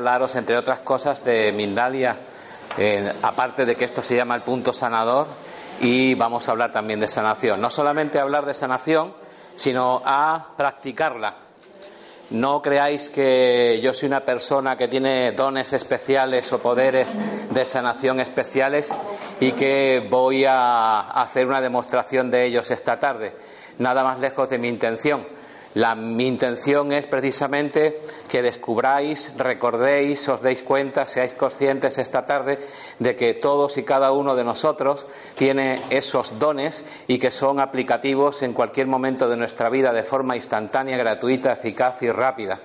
hablaros, entre otras cosas, de Mindalia, aparte de que esto se llama el punto sanador, y vamos a hablar también de sanación. No solamente hablar de sanación, sino a practicarla. No creáis que yo soy una persona que tiene dones especiales o poderes de sanación especiales y que voy a hacer una demostración de ellos esta tarde. Nada más lejos de mi intención la, mi intención es precisamente que descubráis, recordéis, os deis cuenta, seáis conscientes esta tarde de que todos y cada uno de nosotros tiene esos dones y que son aplicativos en cualquier momento de nuestra vida de forma instantánea, gratuita, eficaz y rápida.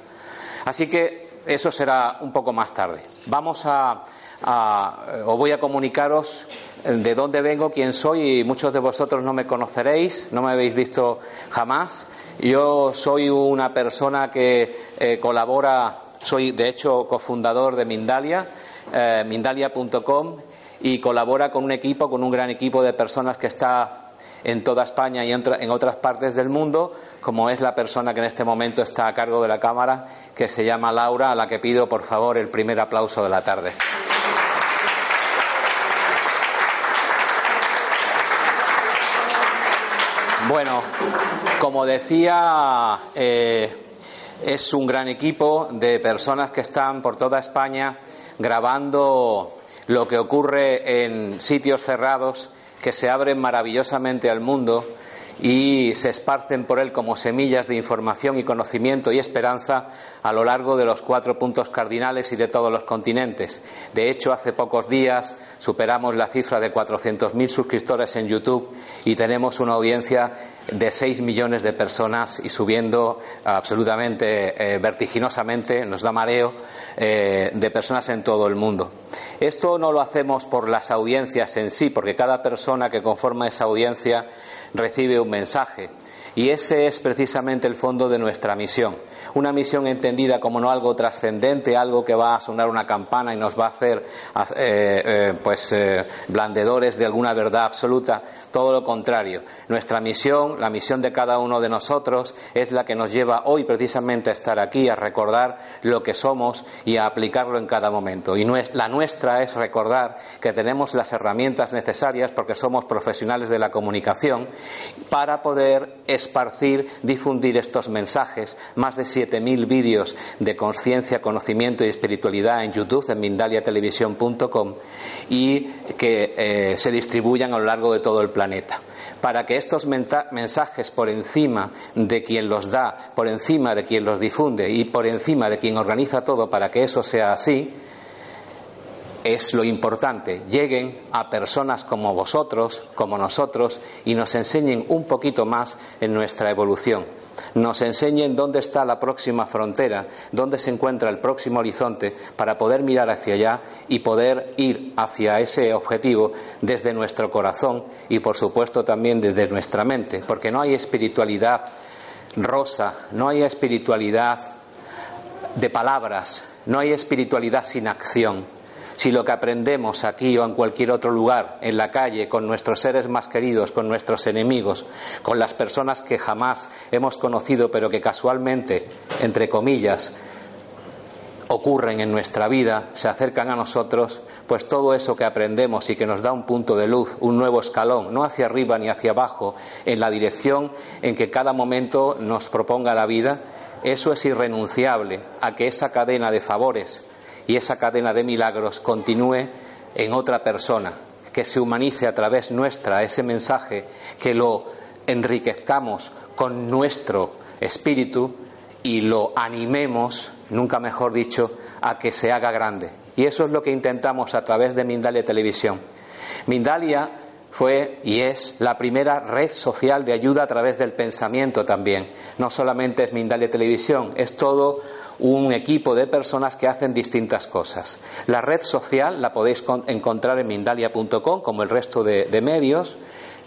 Así que eso será un poco más tarde. Vamos a, a os voy a comunicaros de dónde vengo, quién soy y muchos de vosotros no me conoceréis, no me habéis visto jamás yo soy una persona que eh, colabora, soy de hecho cofundador de Mindalia, eh, mindalia.com, y colabora con un equipo, con un gran equipo de personas que está en toda España y en otras partes del mundo, como es la persona que en este momento está a cargo de la cámara, que se llama Laura, a la que pido por favor el primer aplauso de la tarde. Bueno, como decía, eh, es un gran equipo de personas que están por toda España grabando lo que ocurre en sitios cerrados que se abren maravillosamente al mundo y se esparcen por él como semillas de información y conocimiento y esperanza a lo largo de los cuatro puntos cardinales y de todos los continentes. De hecho, hace pocos días superamos la cifra de 400.000 suscriptores en YouTube y tenemos una audiencia de 6 millones de personas y subiendo absolutamente eh, vertiginosamente, nos da mareo, eh, de personas en todo el mundo. Esto no lo hacemos por las audiencias en sí, porque cada persona que conforma esa audiencia recibe un mensaje. Y ese es precisamente el fondo de nuestra misión una misión entendida como no algo trascendente, algo que va a sonar una campana y nos va a hacer eh, eh, pues eh, blandedores de alguna verdad absoluta, todo lo contrario. Nuestra misión, la misión de cada uno de nosotros, es la que nos lleva hoy precisamente a estar aquí, a recordar lo que somos y a aplicarlo en cada momento. Y la nuestra es recordar que tenemos las herramientas necesarias, porque somos profesionales de la comunicación, para poder esparcir, difundir estos mensajes, más de 7.000 vídeos de conciencia, conocimiento y espiritualidad en YouTube, en mindaliatelevisión.com, y que eh, se distribuyan a lo largo de todo el planeta para que estos mensajes por encima de quien los da, por encima de quien los difunde y por encima de quien organiza todo para que eso sea así, es lo importante, lleguen a personas como vosotros, como nosotros, y nos enseñen un poquito más en nuestra evolución nos enseñen dónde está la próxima frontera, dónde se encuentra el próximo horizonte, para poder mirar hacia allá y poder ir hacia ese objetivo desde nuestro corazón y, por supuesto, también desde nuestra mente, porque no hay espiritualidad rosa, no hay espiritualidad de palabras, no hay espiritualidad sin acción. Si lo que aprendemos aquí o en cualquier otro lugar, en la calle, con nuestros seres más queridos, con nuestros enemigos, con las personas que jamás hemos conocido pero que casualmente, entre comillas, ocurren en nuestra vida, se acercan a nosotros, pues todo eso que aprendemos y que nos da un punto de luz, un nuevo escalón, no hacia arriba ni hacia abajo, en la dirección en que cada momento nos proponga la vida, eso es irrenunciable a que esa cadena de favores, y esa cadena de milagros continúe en otra persona, que se humanice a través nuestra ese mensaje, que lo enriquezcamos con nuestro espíritu y lo animemos, nunca mejor dicho, a que se haga grande. Y eso es lo que intentamos a través de Mindalia Televisión. Mindalia fue y es la primera red social de ayuda a través del pensamiento también. No solamente es Mindalia Televisión, es todo un equipo de personas que hacen distintas cosas. La red social la podéis encontrar en mindalia.com, como el resto de, medios.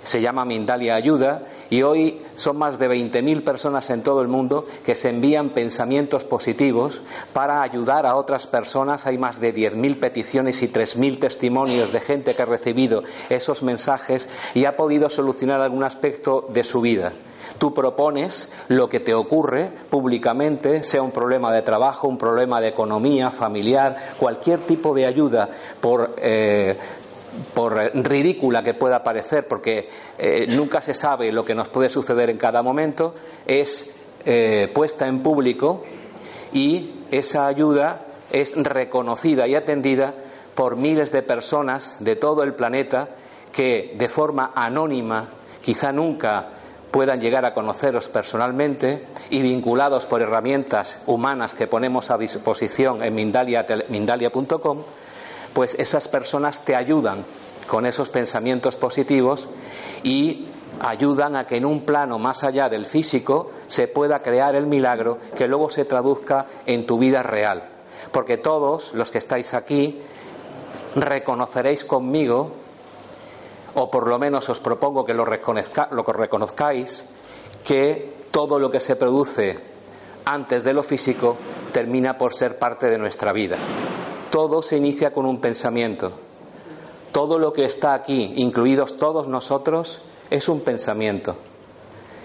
Se llama Mindalia Ayuda y hoy son más de 20.000 personas en todo el mundo que se envían pensamientos positivos para ayudar a otras personas. Hay más de 10.000 peticiones y 3.000 testimonios de gente que ha recibido esos mensajes y ha podido solucionar algún aspecto de su vida Tú propones lo que te ocurre públicamente, sea un problema de trabajo, un problema de economía, familiar, cualquier tipo de ayuda por, eh, ridícula que pueda parecer, porque eh, nunca se sabe lo que nos puede suceder en cada momento, es eh, puesta en público y esa ayuda es reconocida y atendida por miles de personas de todo el planeta que de forma anónima, quizá nunca puedan llegar a conoceros personalmente y vinculados por herramientas humanas que ponemos a disposición en mindalia.com, pues esas personas te ayudan con esos pensamientos positivos y ayudan a que en un plano más allá del físico se pueda crear el milagro que luego se traduzca en tu vida real. Porque todos los que estáis aquí reconoceréis conmigo o por lo menos os propongo que lo, reconozcáis, que todo lo que se produce antes de lo físico termina por ser parte de nuestra vida. Todo se inicia con un pensamiento. Todo lo que está aquí, incluidos todos nosotros, es un pensamiento.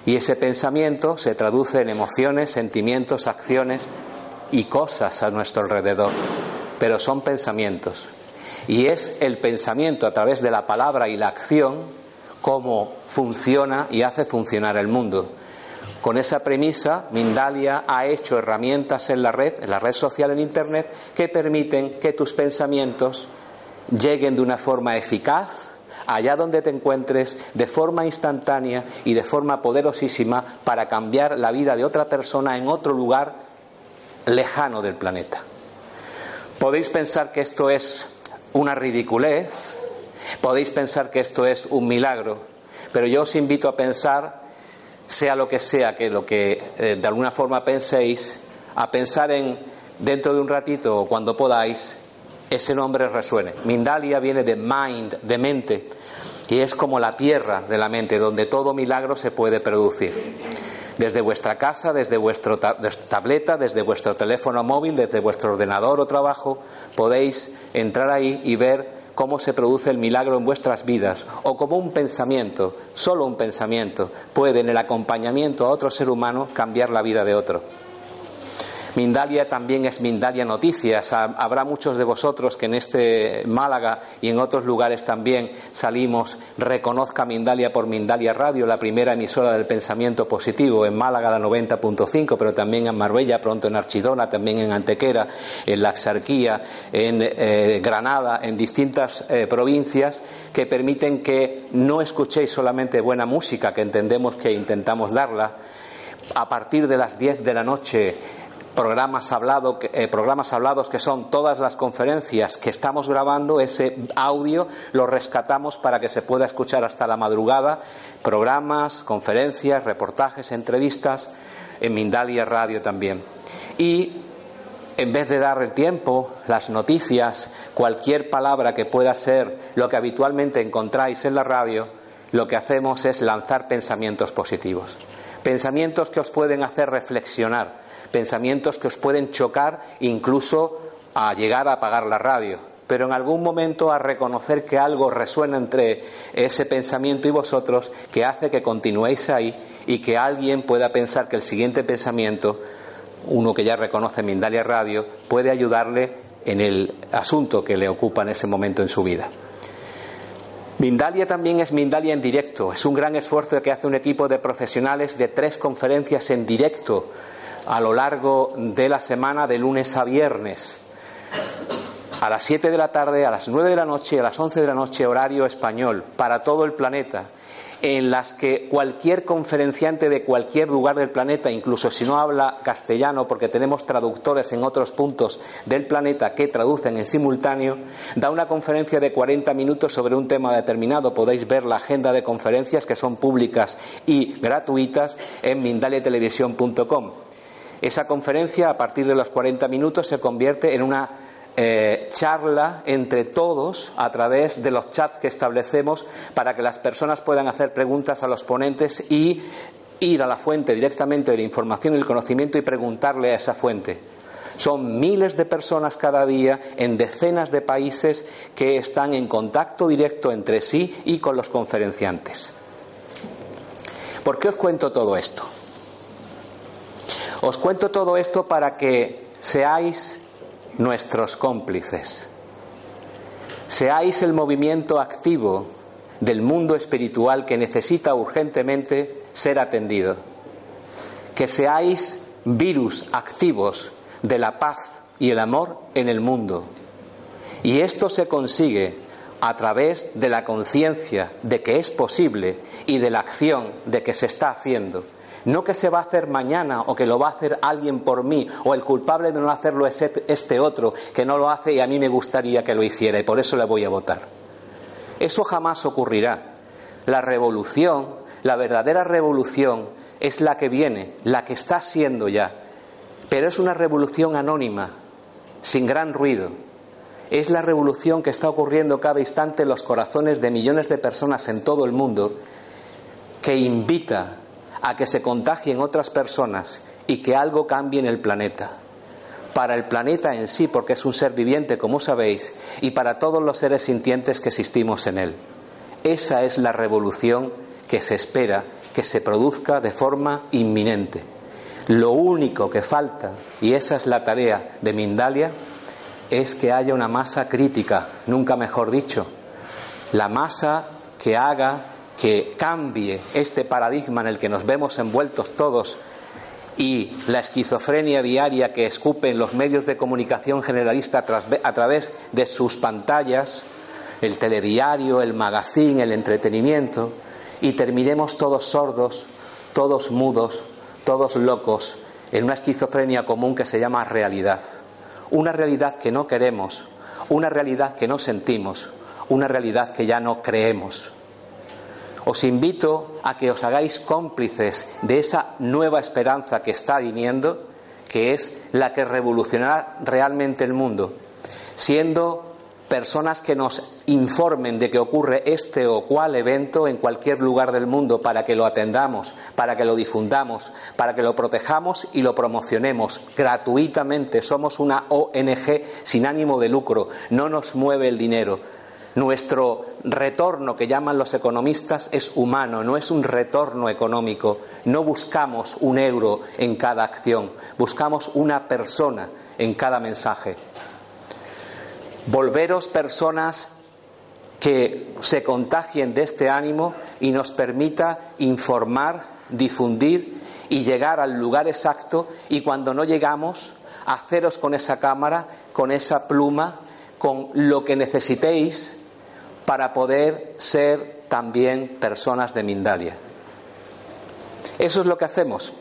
Y ese pensamiento se traduce en emociones, sentimientos, acciones y cosas a nuestro alrededor. Pero son pensamientos. Y es el pensamiento a través de la palabra y la acción cómo funciona y hace funcionar el mundo. Con esa premisa, Mindalia ha hecho herramientas en la red, en la red social, en Internet, que permiten que tus pensamientos lleguen de una forma eficaz allá donde te encuentres, de forma instantánea y de forma poderosísima para cambiar la vida de otra persona en otro lugar lejano del planeta. Podéis pensar que esto es una ridiculez, podéis pensar que esto es un milagro, pero yo os invito a pensar, sea lo que sea que lo que eh, de alguna forma penséis, a pensar en dentro de un ratito o cuando podáis ese nombre resuene. Mindalia viene de mind, de mente, y es como la tierra de la mente, donde todo milagro se puede producir. Desde vuestra casa, desde vuestra tableta, desde vuestro teléfono móvil, desde vuestro ordenador o trabajo, podéis entrar ahí y ver cómo se produce el milagro en vuestras vidas o como un pensamiento, solo un pensamiento, puede en el acompañamiento a otro ser humano cambiar la vida de otro. Mindalia también es Mindalia Noticias. Habrá muchos de vosotros que en este Málaga y en otros lugares también salimos. Reconozca Mindalia por Mindalia Radio, la primera emisora del pensamiento positivo. En Málaga la 90.5, pero también en Marbella, pronto en Archidona, también en Antequera, en la Axarquía, en eh, Granada, en distintas eh, provincias que permiten que no escuchéis solamente buena música, que entendemos que intentamos darla. A partir de las 10 de la noche programas, hablado, eh, programas hablados que son todas las conferencias que estamos grabando, ese audio lo rescatamos para que se pueda escuchar hasta la madrugada, programas, conferencias, reportajes, entrevistas, en Mindalia Radio también. Y en vez de dar el tiempo, las noticias, cualquier palabra que pueda ser lo que habitualmente encontráis en la radio, lo que hacemos es lanzar pensamientos positivos. Pensamientos que os pueden hacer reflexionar, pensamientos que os pueden chocar incluso a llegar a apagar la radio, pero en algún momento a reconocer que algo resuena entre ese pensamiento y vosotros que hace que continuéis ahí y que alguien pueda pensar que el siguiente pensamiento, uno que ya reconoce Mindalia Radio, puede ayudarle en el asunto que le ocupa en ese momento en su vida. Mindalia también es Mindalia en directo. Es un gran esfuerzo que hace un equipo de profesionales de tres conferencias en directo a lo largo de la semana de lunes a viernes. A las 7 de la tarde, a las 9 de la noche a las 11 de la noche horario español para todo el planeta en las que cualquier conferenciante de cualquier lugar del planeta, incluso si no habla castellano, porque tenemos traductores en otros puntos del planeta que traducen en simultáneo, da una conferencia de 40 minutos sobre un tema determinado. Podéis ver la agenda de conferencias que son públicas y gratuitas en mindaliatelevisión.com. Esa conferencia, a partir de los 40 minutos, se convierte en una eh, charla entre todos a través de los chats que establecemos para que las personas puedan hacer preguntas a los ponentes y ir a la fuente directamente de la información y el conocimiento y preguntarle a esa fuente. Son miles de personas cada día en decenas de países que están en contacto directo entre sí y con los conferenciantes. ¿Por qué os cuento todo esto? Os cuento todo esto para que seáis nuestros cómplices, seáis el movimiento activo del mundo espiritual que necesita urgentemente ser atendido, que seáis virus activos de la paz y el amor en el mundo. Y esto se consigue a través de la conciencia de que es posible y de la acción de que se está haciendo. No que se va a hacer mañana o que lo va a hacer alguien por mí o el culpable de no hacerlo es este otro que no lo hace y a mí me gustaría que lo hiciera y por eso le voy a votar. Eso jamás ocurrirá. La revolución, la verdadera revolución es la que viene, la que está siendo ya, pero es una revolución anónima, sin gran ruido, es la revolución que está ocurriendo cada instante en los corazones de millones de personas en todo el mundo, que invita a que se contagien otras personas y que algo cambie en el planeta. Para el planeta en sí, porque es un ser viviente, como sabéis, y para todos los seres sintientes que existimos en él. Esa es la revolución que se espera que se produzca de forma inminente. Lo único que falta, y esa es la tarea de Mindalia, es que haya una masa crítica, nunca mejor dicho, la masa que haga que cambie este paradigma en el que nos vemos envueltos todos y la esquizofrenia diaria que escupen los medios de comunicación generalista a través de sus pantallas, el telediario, el magazine, el entretenimiento, y terminemos todos sordos, todos mudos, todos locos, en una esquizofrenia común que se llama realidad una realidad que no queremos, una realidad que no sentimos, una realidad que ya no creemos. Os invito a que os hagáis cómplices de esa nueva esperanza que está viniendo, que es la que revolucionará realmente el mundo, siendo personas que nos informen de que ocurre este o cual evento en cualquier lugar del mundo para que lo atendamos, para que lo difundamos, para que lo protejamos y lo promocionemos gratuitamente. Somos una ONG sin ánimo de lucro, no nos mueve el dinero. Nuestro retorno, que llaman los economistas, es humano, no es un retorno económico. No buscamos un euro en cada acción, buscamos una persona en cada mensaje. Volveros personas que se contagien de este ánimo y nos permita informar, difundir y llegar al lugar exacto y cuando no llegamos, haceros con esa cámara, con esa pluma, con lo que necesitéis para poder ser también personas de Mindalia. Eso es lo que hacemos.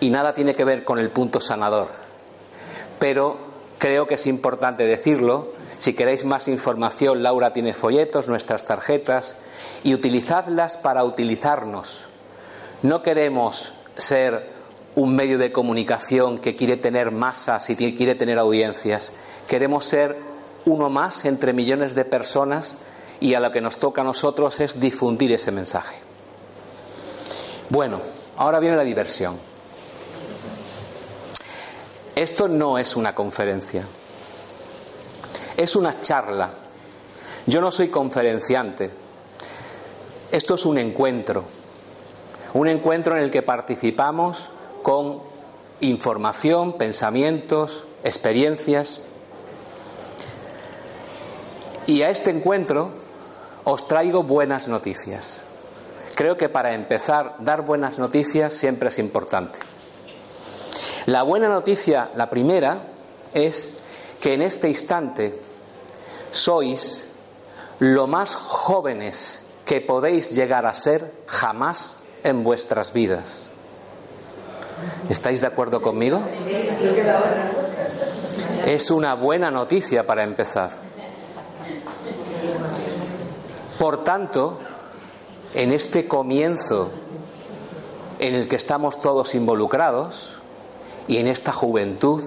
Y nada tiene que ver con el punto sanador. Pero Creo que es importante decirlo. Si queréis más información, Laura tiene folletos, nuestras tarjetas, y utilizadlas para utilizarnos. No queremos ser un medio de comunicación que quiere tener masas y quiere tener audiencias. Queremos ser uno más entre millones de personas y a lo que nos toca a nosotros es difundir ese mensaje. Bueno, ahora viene la diversión. Esto no es una conferencia, es una charla. Yo no soy conferenciante, esto es un encuentro, un encuentro en el que participamos con información, pensamientos, experiencias. Y a este encuentro os traigo buenas noticias. Creo que para empezar, dar buenas noticias siempre es importante. La buena noticia, la primera, es que en este instante sois lo más jóvenes que podéis llegar a ser jamás en vuestras vidas. ¿Estáis de acuerdo conmigo? Es una buena noticia para empezar. Por tanto, en este comienzo en el que estamos todos involucrados, y en esta juventud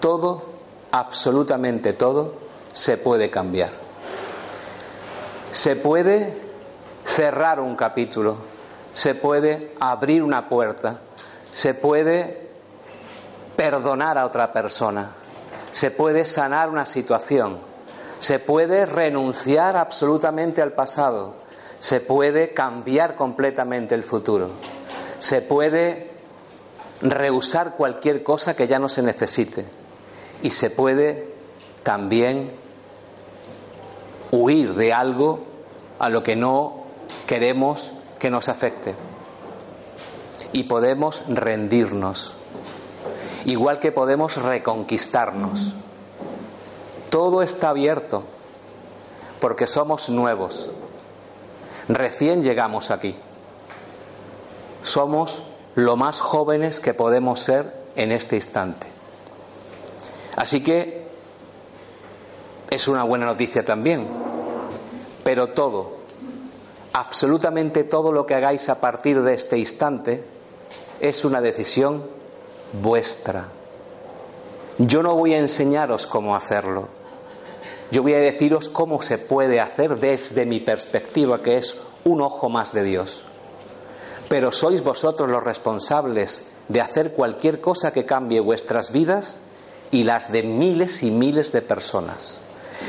todo, absolutamente todo, se puede cambiar. Se puede cerrar un capítulo, se puede abrir una puerta, se puede perdonar a otra persona, se puede sanar una situación, se puede renunciar absolutamente al pasado, se puede cambiar completamente el futuro. Se puede rehusar cualquier cosa que ya no se necesite. Y se puede también huir de algo a lo que no queremos que nos afecte. Y podemos rendirnos, igual que podemos reconquistarnos. Todo está abierto porque somos nuevos. Recién llegamos aquí. Somos lo más jóvenes que podemos ser en este instante. Así que es una buena noticia también. Pero todo, absolutamente todo lo que hagáis a partir de este instante es una decisión vuestra. Yo no voy a enseñaros cómo hacerlo. Yo voy a deciros cómo se puede hacer desde mi perspectiva, que es un ojo más de Dios. Pero sois vosotros los responsables de hacer cualquier cosa que cambie vuestras vidas y las de miles y miles de personas,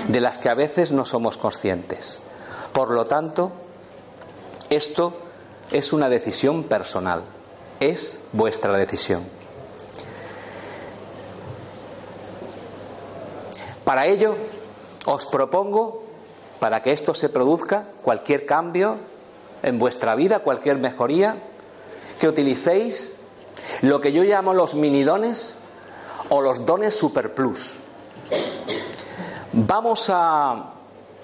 de las que a veces no somos conscientes. Por lo tanto, esto es una decisión personal, es vuestra decisión. Para ello, os propongo, para que esto se produzca, cualquier cambio en vuestra vida, cualquier mejoría, que utilicéis lo que yo llamo los minidones o los dones super plus. Vamos a,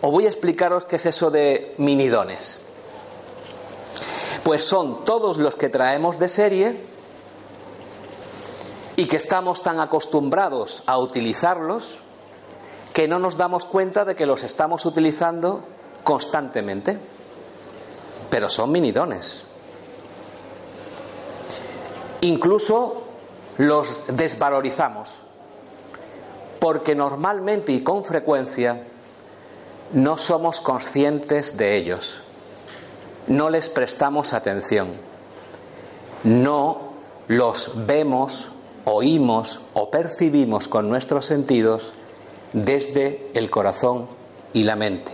os voy a explicaros qué es eso de minidones. Pues son todos los que traemos de serie y que estamos tan acostumbrados a utilizarlos que no nos damos cuenta de que los estamos utilizando constantemente. Pero son minidones. Incluso los desvalorizamos, porque normalmente y con frecuencia no somos conscientes de ellos, no les prestamos atención, no los vemos, oímos o percibimos con nuestros sentidos desde el corazón y la mente,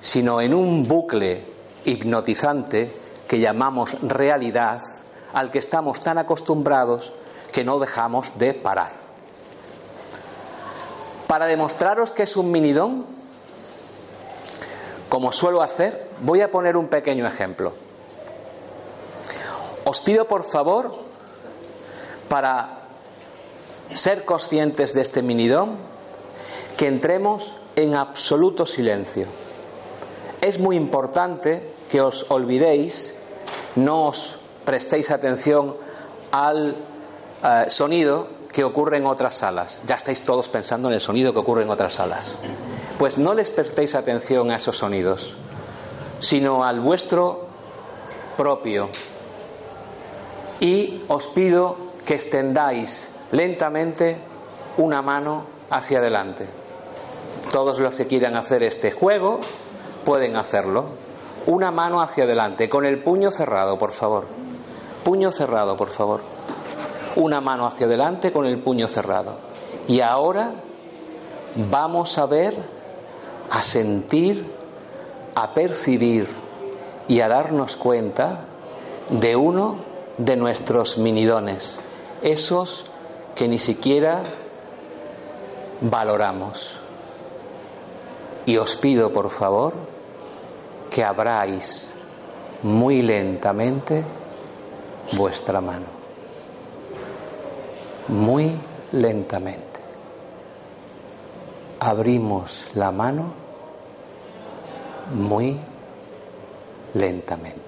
sino en un bucle hipnotizante que llamamos realidad, al que estamos tan acostumbrados que no dejamos de parar. Para demostraros que es un minidón, como suelo hacer, voy a poner un pequeño ejemplo. Os pido por favor, para ser conscientes de este minidón, que entremos en absoluto silencio. Es muy importante que os olvidéis, no os prestéis atención al eh, sonido que ocurre en otras salas. Ya estáis todos pensando en el sonido que ocurre en otras salas. Pues no les prestéis atención a esos sonidos, sino al vuestro propio. Y os pido que extendáis lentamente una mano hacia adelante. Todos los que quieran hacer este juego pueden hacerlo. Una mano hacia adelante, con el puño cerrado, por favor. Puño cerrado, por favor. Una mano hacia adelante con el puño cerrado. Y ahora vamos a ver, a sentir, a percibir y a darnos cuenta de uno de nuestros minidones, esos que ni siquiera valoramos. Y os pido, por favor, que abráis muy lentamente vuestra mano. Muy lentamente. Abrimos la mano muy lentamente.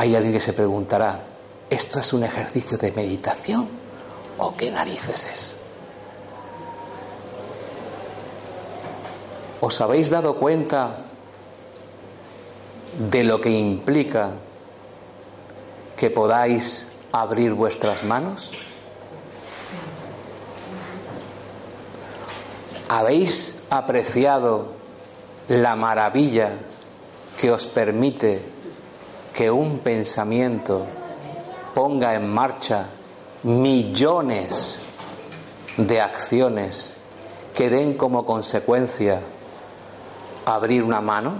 Hay alguien que se preguntará, ¿esto es un ejercicio de meditación o qué narices es? ¿Os habéis dado cuenta de lo que implica que podáis abrir vuestras manos? ¿Habéis apreciado la maravilla que os permite que un pensamiento ponga en marcha millones de acciones que den como consecuencia abrir una mano?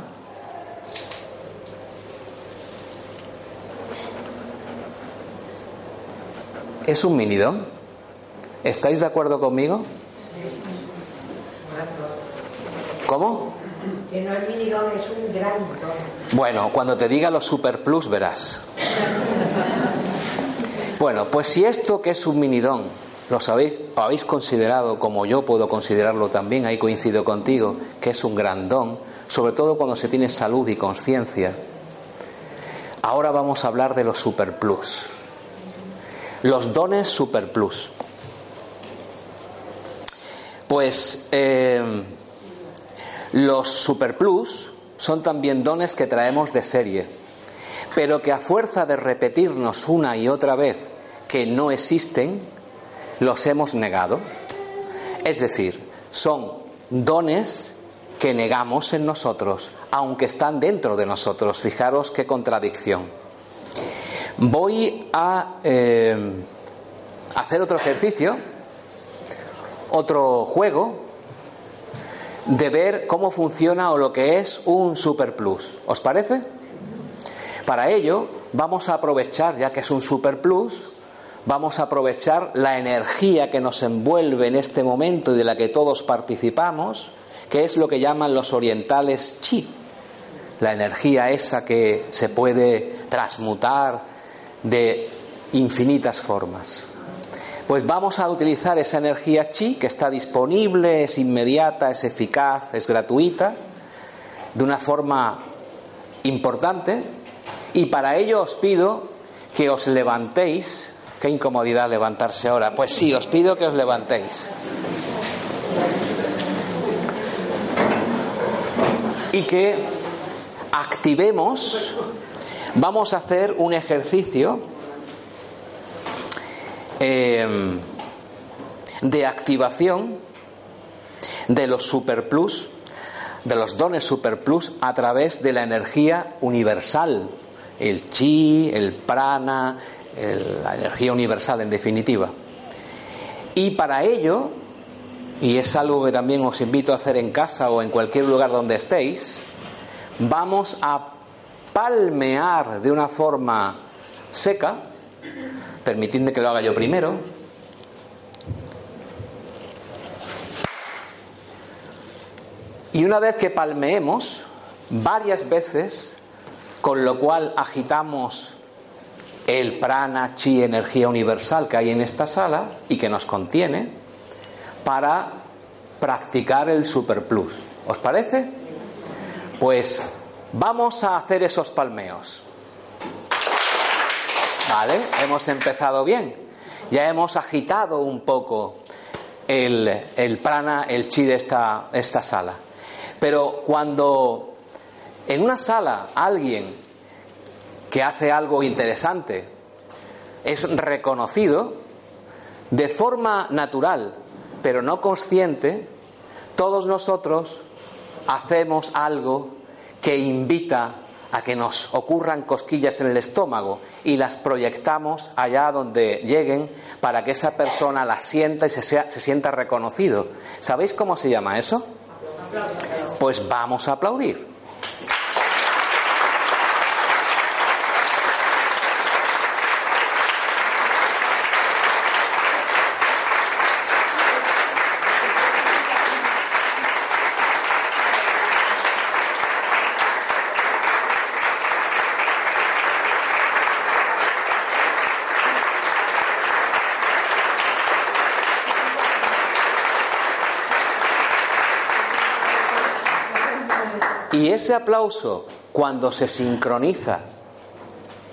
¿Es un minidón? ¿Estáis de acuerdo conmigo? ¿Cómo? Que no es minidón, es un gran don. Bueno, cuando te diga los super plus verás. Bueno, pues si esto que es un minidón lo sabéis, lo habéis considerado como yo puedo considerarlo también, ahí coincido contigo, que es un gran don, sobre todo cuando se tiene salud y conciencia. Ahora vamos a hablar de los super plus. Los dones super plus. Pues eh, los super plus son también dones que traemos de serie, pero que a fuerza de repetirnos una y otra vez que no existen, los hemos negado. Es decir, son dones que negamos en nosotros, aunque están dentro de nosotros. Fijaros qué contradicción. Voy a eh, hacer otro ejercicio, otro juego, de ver cómo funciona o lo que es un super plus. ¿Os parece? Para ello, vamos a aprovechar, ya que es un super plus, vamos a aprovechar la energía que nos envuelve en este momento y de la que todos participamos, que es lo que llaman los orientales chi, la energía esa que se puede transmutar de infinitas formas. Pues vamos a utilizar esa energía chi que está disponible, es inmediata, es eficaz, es gratuita, de una forma importante, y para ello os pido que os levantéis Qué incomodidad levantarse ahora. Pues sí, os pido que os levantéis. Y que activemos, vamos a hacer un ejercicio eh, de activación de los superplus, de los dones superplus a través de la energía universal, el chi, el prana, la energía universal en definitiva. Y para ello, y es algo que también os invito a hacer en casa o en cualquier lugar donde estéis, vamos a palmear de una forma seca, permitidme que lo haga yo primero, y una vez que palmeemos varias veces, con lo cual agitamos el prana, chi, energía universal que hay en esta sala y que nos contiene para practicar el superplus. ¿Os parece? Pues vamos a hacer esos palmeos. ¿Vale? Hemos empezado bien. Ya hemos agitado un poco el, el prana, el chi de esta, esta sala. Pero cuando en una sala alguien que hace algo interesante, es reconocido de forma natural, pero no consciente, todos nosotros hacemos algo que invita a que nos ocurran cosquillas en el estómago y las proyectamos allá donde lleguen para que esa persona las sienta y se, se sienta reconocido. ¿Sabéis cómo se llama eso? Pues vamos a aplaudir. Y ese aplauso, cuando se sincroniza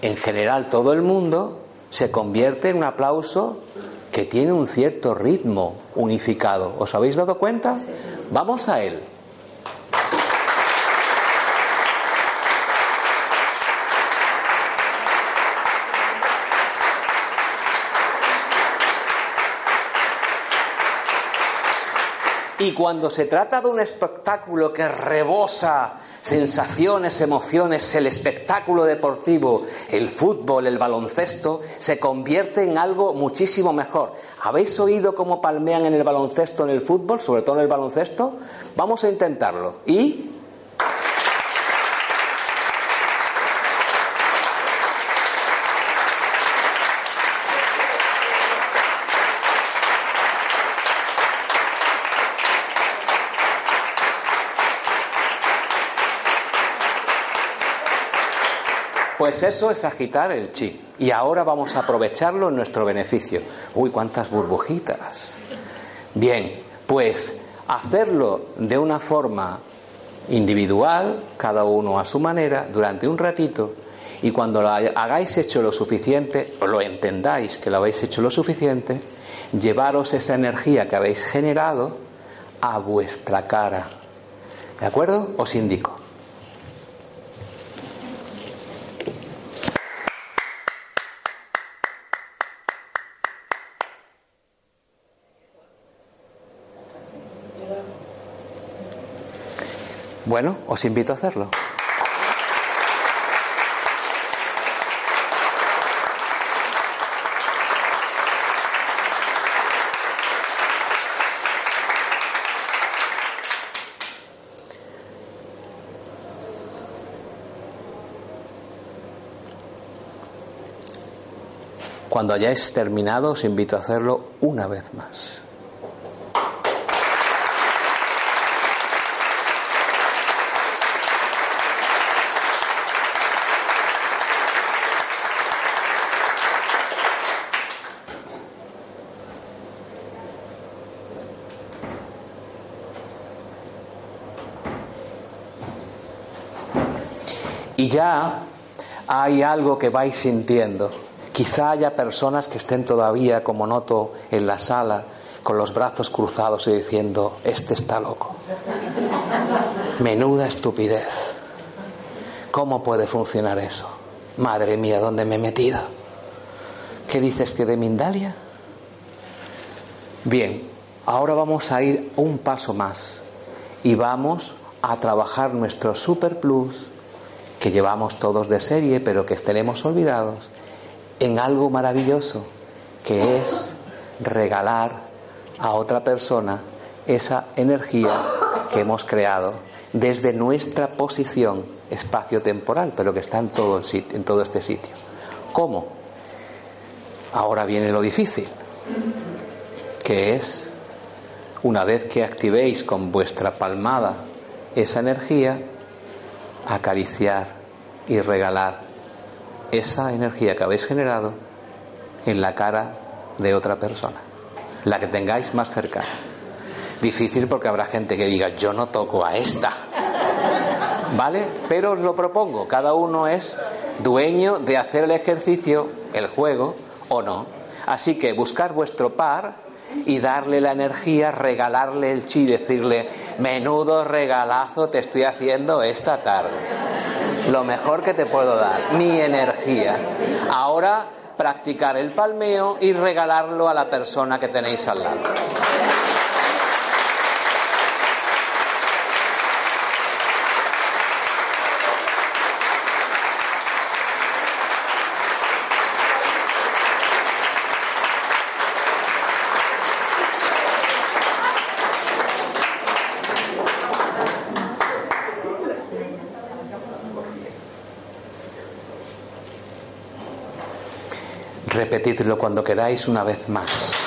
en general todo el mundo, se convierte en un aplauso que tiene un cierto ritmo unificado. ¿Os habéis dado cuenta? Vamos a él. Y cuando se trata de un espectáculo que rebosa sensaciones, emociones, el espectáculo deportivo, el fútbol, el baloncesto, se convierte en algo muchísimo mejor. ¿Habéis oído cómo palmean en el baloncesto, en el fútbol, sobre todo en el baloncesto? Vamos a intentarlo. ¿Y? Pues eso es agitar el chi. Y ahora vamos a aprovecharlo en nuestro beneficio. Uy, cuántas burbujitas. Bien, pues hacerlo de una forma individual, cada uno a su manera, durante un ratito, y cuando lo hagáis hecho lo suficiente, o lo entendáis que lo habéis hecho lo suficiente, llevaros esa energía que habéis generado a vuestra cara. ¿De acuerdo? Os indico. Bueno, os invito a hacerlo. Cuando hayáis terminado, os invito a hacerlo una vez más. Y ya hay algo que vais sintiendo. Quizá haya personas que estén todavía, como noto en la sala, con los brazos cruzados y diciendo, este está loco. Menuda estupidez. ¿Cómo puede funcionar eso? Madre mía, ¿dónde me he metido? ¿Qué dices que de Mindalia? Bien, ahora vamos a ir un paso más y vamos a trabajar nuestro Super Plus que llevamos todos de serie, pero que estaremos olvidados, en algo maravilloso, que es regalar a otra persona esa energía que hemos creado desde nuestra posición espacio-temporal, pero que está en todo, el sitio, en todo este sitio. ¿Cómo? Ahora viene lo difícil, que es, una vez que activéis con vuestra palmada esa energía, acariciar y regalar esa energía que habéis generado en la cara de otra persona, la que tengáis más cercana. Difícil porque habrá gente que diga, yo no toco a esta. ¿Vale? Pero os lo propongo, cada uno es dueño de hacer el ejercicio, el juego o no. Así que buscar vuestro par y darle la energía, regalarle el chi, decirle, menudo regalazo te estoy haciendo esta tarde. Lo mejor que te puedo dar, mi energía. Ahora practicar el palmeo y regalarlo a la persona que tenéis al lado. Repetidlo cuando queráis una vez más.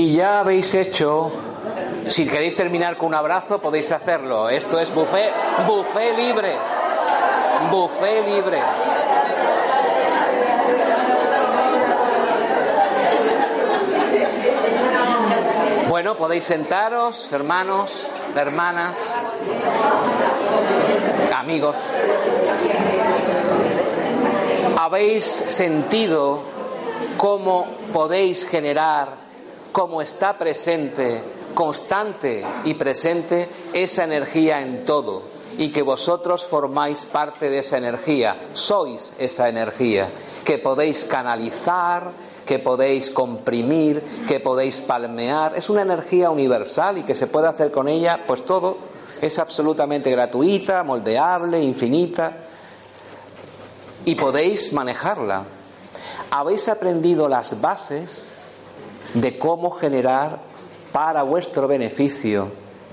Y habéis hecho, si queréis terminar con un abrazo, podéis hacerlo. Esto es buffet, buffet libre. Buffet libre. Bueno, podéis sentaros, hermanos, hermanas, amigos. ¿Habéis sentido cómo podéis generar, cómo está presente, constante y presente esa energía en todo? Y que vosotros formáis parte de esa energía, sois esa energía, que podéis canalizar, que podéis comprimir, que podéis palmear. Es una energía universal y que se puede hacer con ella, pues todo es absolutamente gratuita, moldeable, infinita. Y podéis manejarla. Habéis aprendido las bases de cómo generar para vuestro beneficio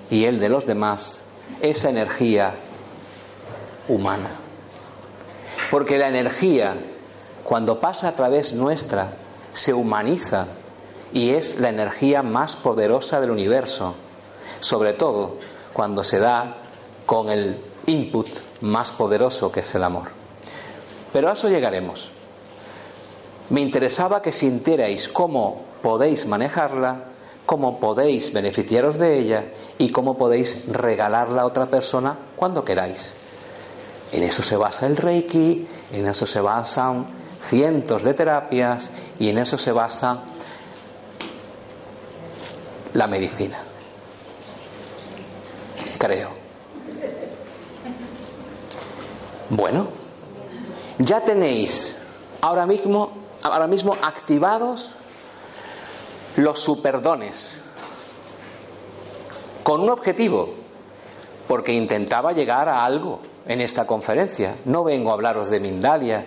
y el de los demás esa energía humana. Porque la energía, cuando pasa a través nuestra, se humaniza y es la energía más poderosa del universo, sobre todo cuando se da con el input más poderoso que es el amor. Pero a eso llegaremos. Me interesaba que sintierais cómo podéis manejarla, cómo podéis beneficiaros de ella y cómo podéis regalarla a otra persona cuando queráis. En eso se basa el Reiki, en eso se basan cientos de terapias y en eso se basa la medicina. Creo. Bueno, ya tenéis ahora mismo, ahora mismo activados los superdones con un objetivo, porque intentaba llegar a algo en esta conferencia. No vengo a hablaros de Mindalia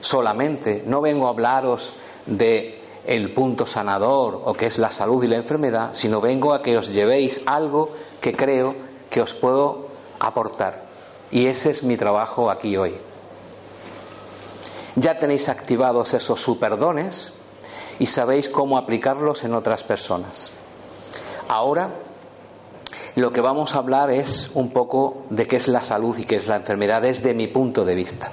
solamente, no vengo a hablaros de el punto sanador o que es la salud y la enfermedad, sino vengo a que os llevéis algo que creo que os puedo aportar. Y ese es mi trabajo aquí hoy. Ya tenéis activados esos superdones y sabéis cómo aplicarlos en otras personas. Ahora lo que vamos a hablar es un poco de qué es la salud y qué es la enfermedad desde mi punto de vista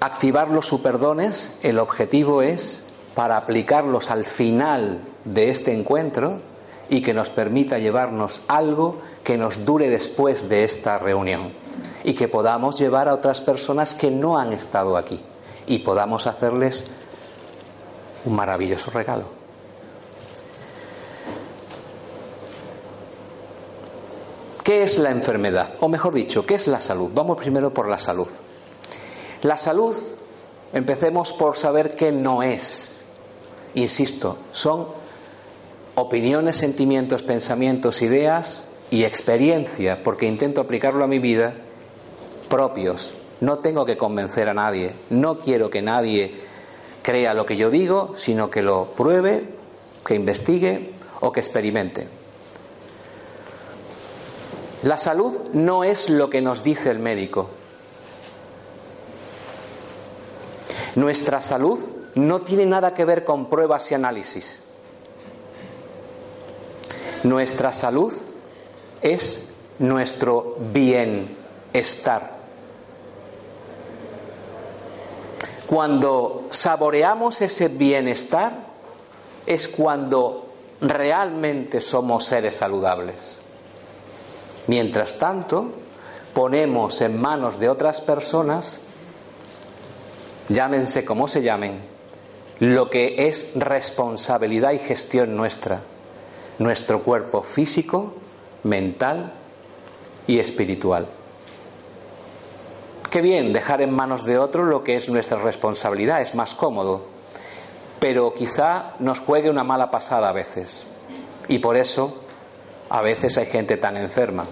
activar los superdones, el objetivo es para aplicarlos al final de este encuentro y que nos permita llevarnos algo que nos dure después de esta reunión y que podamos llevar a otras personas que no han estado aquí y podamos hacerles un maravilloso regalo. ¿Qué es la enfermedad? O mejor dicho, ¿qué es la salud? Vamos primero por la salud. La salud, empecemos por saber qué no es. Insisto, son opiniones, sentimientos, pensamientos, ideas y experiencia, porque intento aplicarlo a mi vida, propios. No tengo que convencer a nadie, no quiero que nadie crea lo que yo digo, sino que lo pruebe, que investigue o que experimente. La salud no es lo que nos dice el médico, Nuestra salud no tiene nada que ver con pruebas y análisis. Nuestra salud es nuestro bienestar. Cuando saboreamos ese bienestar es cuando realmente somos seres saludables. Mientras tanto, ponemos en manos de otras personas llámense como se llamen, lo que es responsabilidad y gestión nuestra, nuestro cuerpo físico, mental y espiritual. Qué bien dejar en manos de otro lo que es nuestra responsabilidad, es más cómodo, pero quizá nos juegue una mala pasada a veces. Y por eso a veces hay gente tan enferma.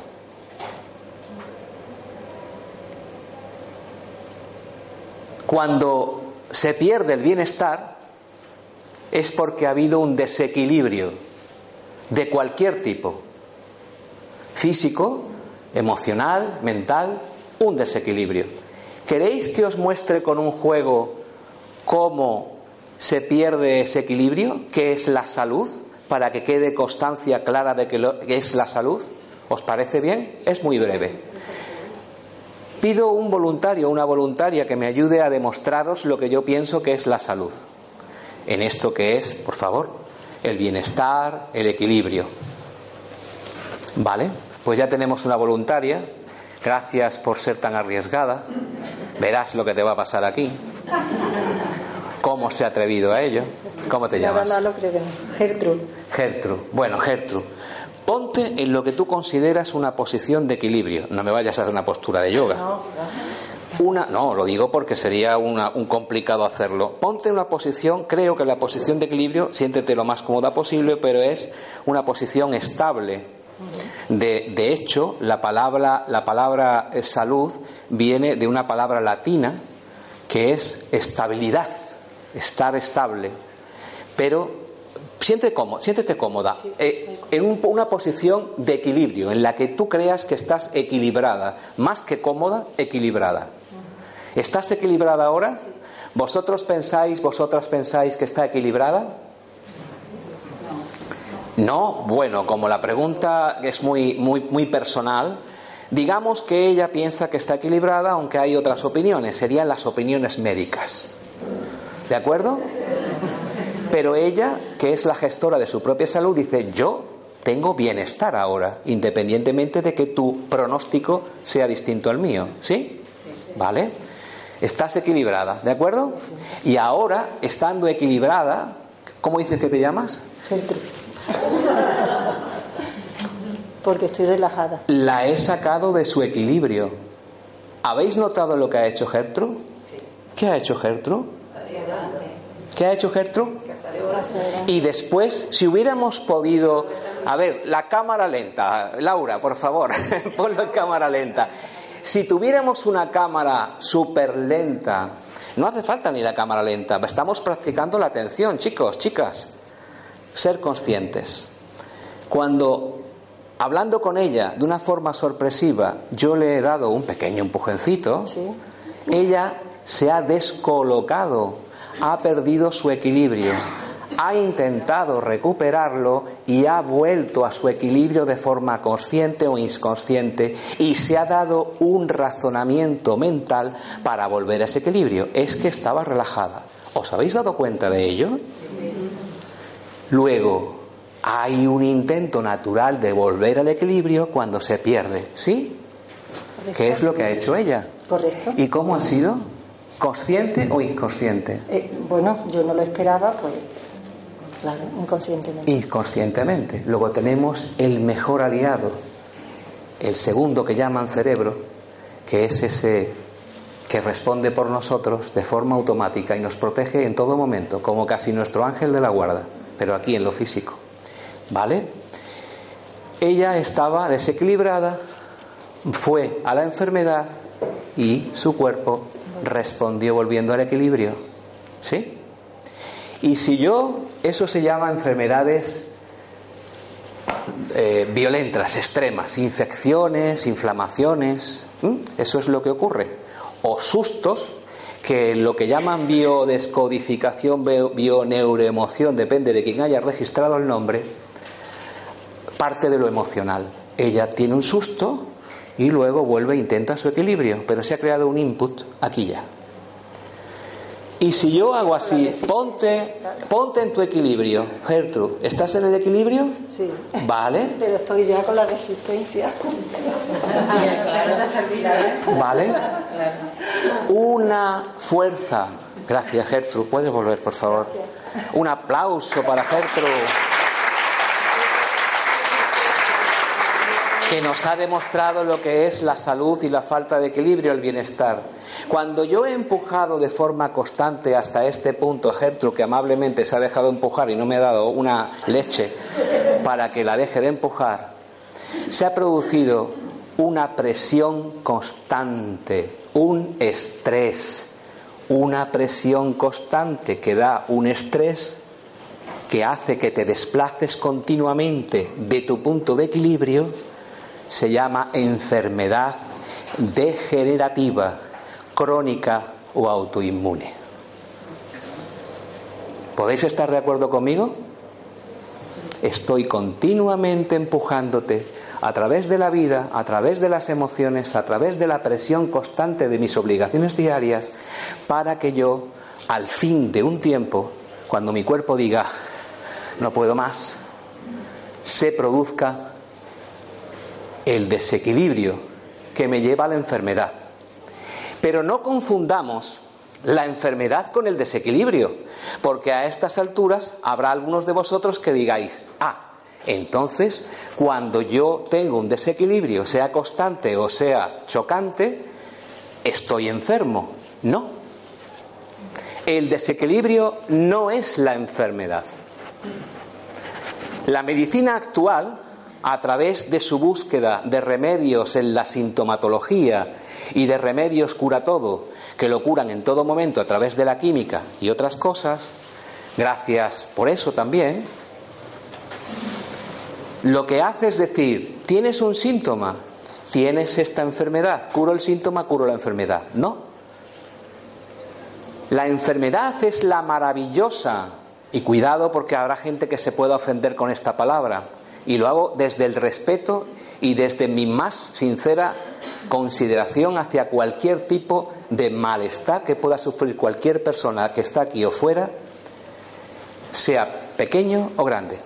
Cuando se pierde el bienestar es porque ha habido un desequilibrio de cualquier tipo, físico, emocional, mental, un desequilibrio. ¿Queréis que os muestre con un juego cómo se pierde ese equilibrio? ¿Qué es la salud? Para que quede constancia clara de que, lo, que es la salud. ¿Os parece bien? Es muy breve. Pido un voluntario, una voluntaria que me ayude a demostraros lo que yo pienso que es la salud. En esto que es, por favor, el bienestar, el equilibrio. ¿Vale? Pues ya tenemos una voluntaria. Gracias por ser tan arriesgada. Verás lo que te va a pasar aquí. ¿Cómo se ha atrevido a ello? ¿Cómo te llamas? Nada malo, creo que no. Gertrude. Gertrude. Bueno, Gertrude. Ponte en lo que tú consideras una posición de equilibrio. No me vayas a hacer una postura de yoga. No, Una, no, lo digo porque sería una- un complicado hacerlo. Ponte en una posición, creo que la posición de equilibrio, siéntete lo más cómoda posible, pero es una posición estable. De, de hecho, la palabra, la palabra eh, salud viene de una palabra latina que es estabilidad, estar estable. Pero siéntete cómoda, siéntete cómoda eh, en un- una posición de equilibrio, en la que tú creas que estás equilibrada, más que cómoda, equilibrada. ¿Estás equilibrada ahora? ¿Vosotros pensáis, vosotras pensáis que está equilibrada? No, bueno, como la pregunta es muy, muy, muy personal, digamos que ella piensa que está equilibrada, aunque hay otras opiniones, serían las opiniones médicas. ¿De acuerdo? Pero ella, que es la gestora de su propia salud, dice, yo tengo bienestar ahora, independientemente de que tu pronóstico sea distinto al mío. ¿Sí? ¿Vale? Estás equilibrada, ¿de acuerdo? Y ahora, estando equilibrada, ¿cómo dices que te llamas? Gertrude. Porque estoy relajada. La he sacado de su equilibrio. ¿Habéis notado lo que ha hecho Gertrude? ¿Qué ha hecho Gertrude? ¿Qué ha hecho Gertrude? Y después, si hubiéramos podido... A ver, la cámara lenta. Laura, por favor, ponlo en cámara lenta. Si tuviéramos una cámara súper lenta, no hace falta ni la cámara lenta, estamos practicando la atención, chicos, chicas. Ser conscientes. Cuando, hablando con ella de una forma sorpresiva, yo le he dado un pequeño empujoncito, Sí. ella se ha descolocado, ha perdido su equilibrio, ha intentado recuperarlo y ha vuelto a su equilibrio de forma consciente o inconsciente y se ha dado un razonamiento mental para volver a ese equilibrio. Es que estaba relajada. ¿Os habéis dado cuenta de ello? Luego, hay un intento natural de volver al equilibrio cuando se pierde. ¿Sí? ¿Qué es lo que ha hecho ella? Correcto. ¿Y cómo ha sido? ¿Consciente o inconsciente? Eh, bueno, yo no lo esperaba, pues, claro, inconscientemente. Inconscientemente. Luego tenemos el mejor aliado, el segundo que llaman cerebro, que es ese que responde por nosotros de forma automática y nos protege en todo momento, como casi nuestro ángel de la guarda, pero aquí en lo físico. ¿Vale? Ella estaba desequilibrada, fue a la enfermedad y su cuerpo respondió volviendo al equilibrio. ¿Sí? Y si yo, eso se llama enfermedades eh, violentas, extremas, infecciones, inflamaciones, eso es lo que ocurre. O sustos, que lo que llaman biodescodificación, bio- bioneuroemoción, depende de quien haya registrado el nombre, parte de lo emocional. Ella tiene un susto y luego vuelve e intenta su equilibrio, pero se ha creado un input aquí ya. Y si yo hago así, ponte, ponte en tu equilibrio, Gertrude, ¿estás en el equilibrio? Sí. Vale, Pero estoy ya con la resistencia. vale. Una fuerza. Gracias, Gertrude. ¿Puedes volver, por favor? Un aplauso para Gertrude. Que nos ha demostrado lo que es la salud y la falta de equilibrio, el bienestar. Cuando yo he empujado de forma constante hasta este punto Gertrude, que amablemente se ha dejado empujar y no me ha dado una leche para que la deje de empujar, se ha producido una presión constante, un estrés, una presión constante que da un estrés que hace que te desplaces continuamente de tu punto de equilibrio, se llama enfermedad degenerativa, crónica o autoinmune. ¿Podéis estar de acuerdo conmigo? Estoy continuamente empujándote a través de la vida, a través de las emociones, a través de la presión constante de mis obligaciones diarias, para que yo, al fin de un tiempo, cuando mi cuerpo diga, no puedo más, se produzca el desequilibrio que me lleva a la enfermedad. Pero no confundamos la enfermedad con el desequilibrio, porque a estas alturas habrá algunos de vosotros que digáis, ah, entonces cuando yo tengo un desequilibrio, sea constante o sea chocante, estoy enfermo. No. El desequilibrio no es la enfermedad. La medicina actual, a través de su búsqueda de remedios en la sintomatología y de remedios cura todo, que lo curan en todo momento a través de la química y otras cosas, gracias por eso también, lo que hace es decir, tienes un síntoma, tienes esta enfermedad, curo el síntoma, curo la enfermedad. No. La enfermedad es la maravillosa, y cuidado porque habrá gente que se pueda ofender con esta palabra, y lo hago desde el respeto y desde mi más sincera consideración hacia cualquier tipo de malestar que pueda sufrir cualquier persona que está aquí o fuera, sea pequeño o grande.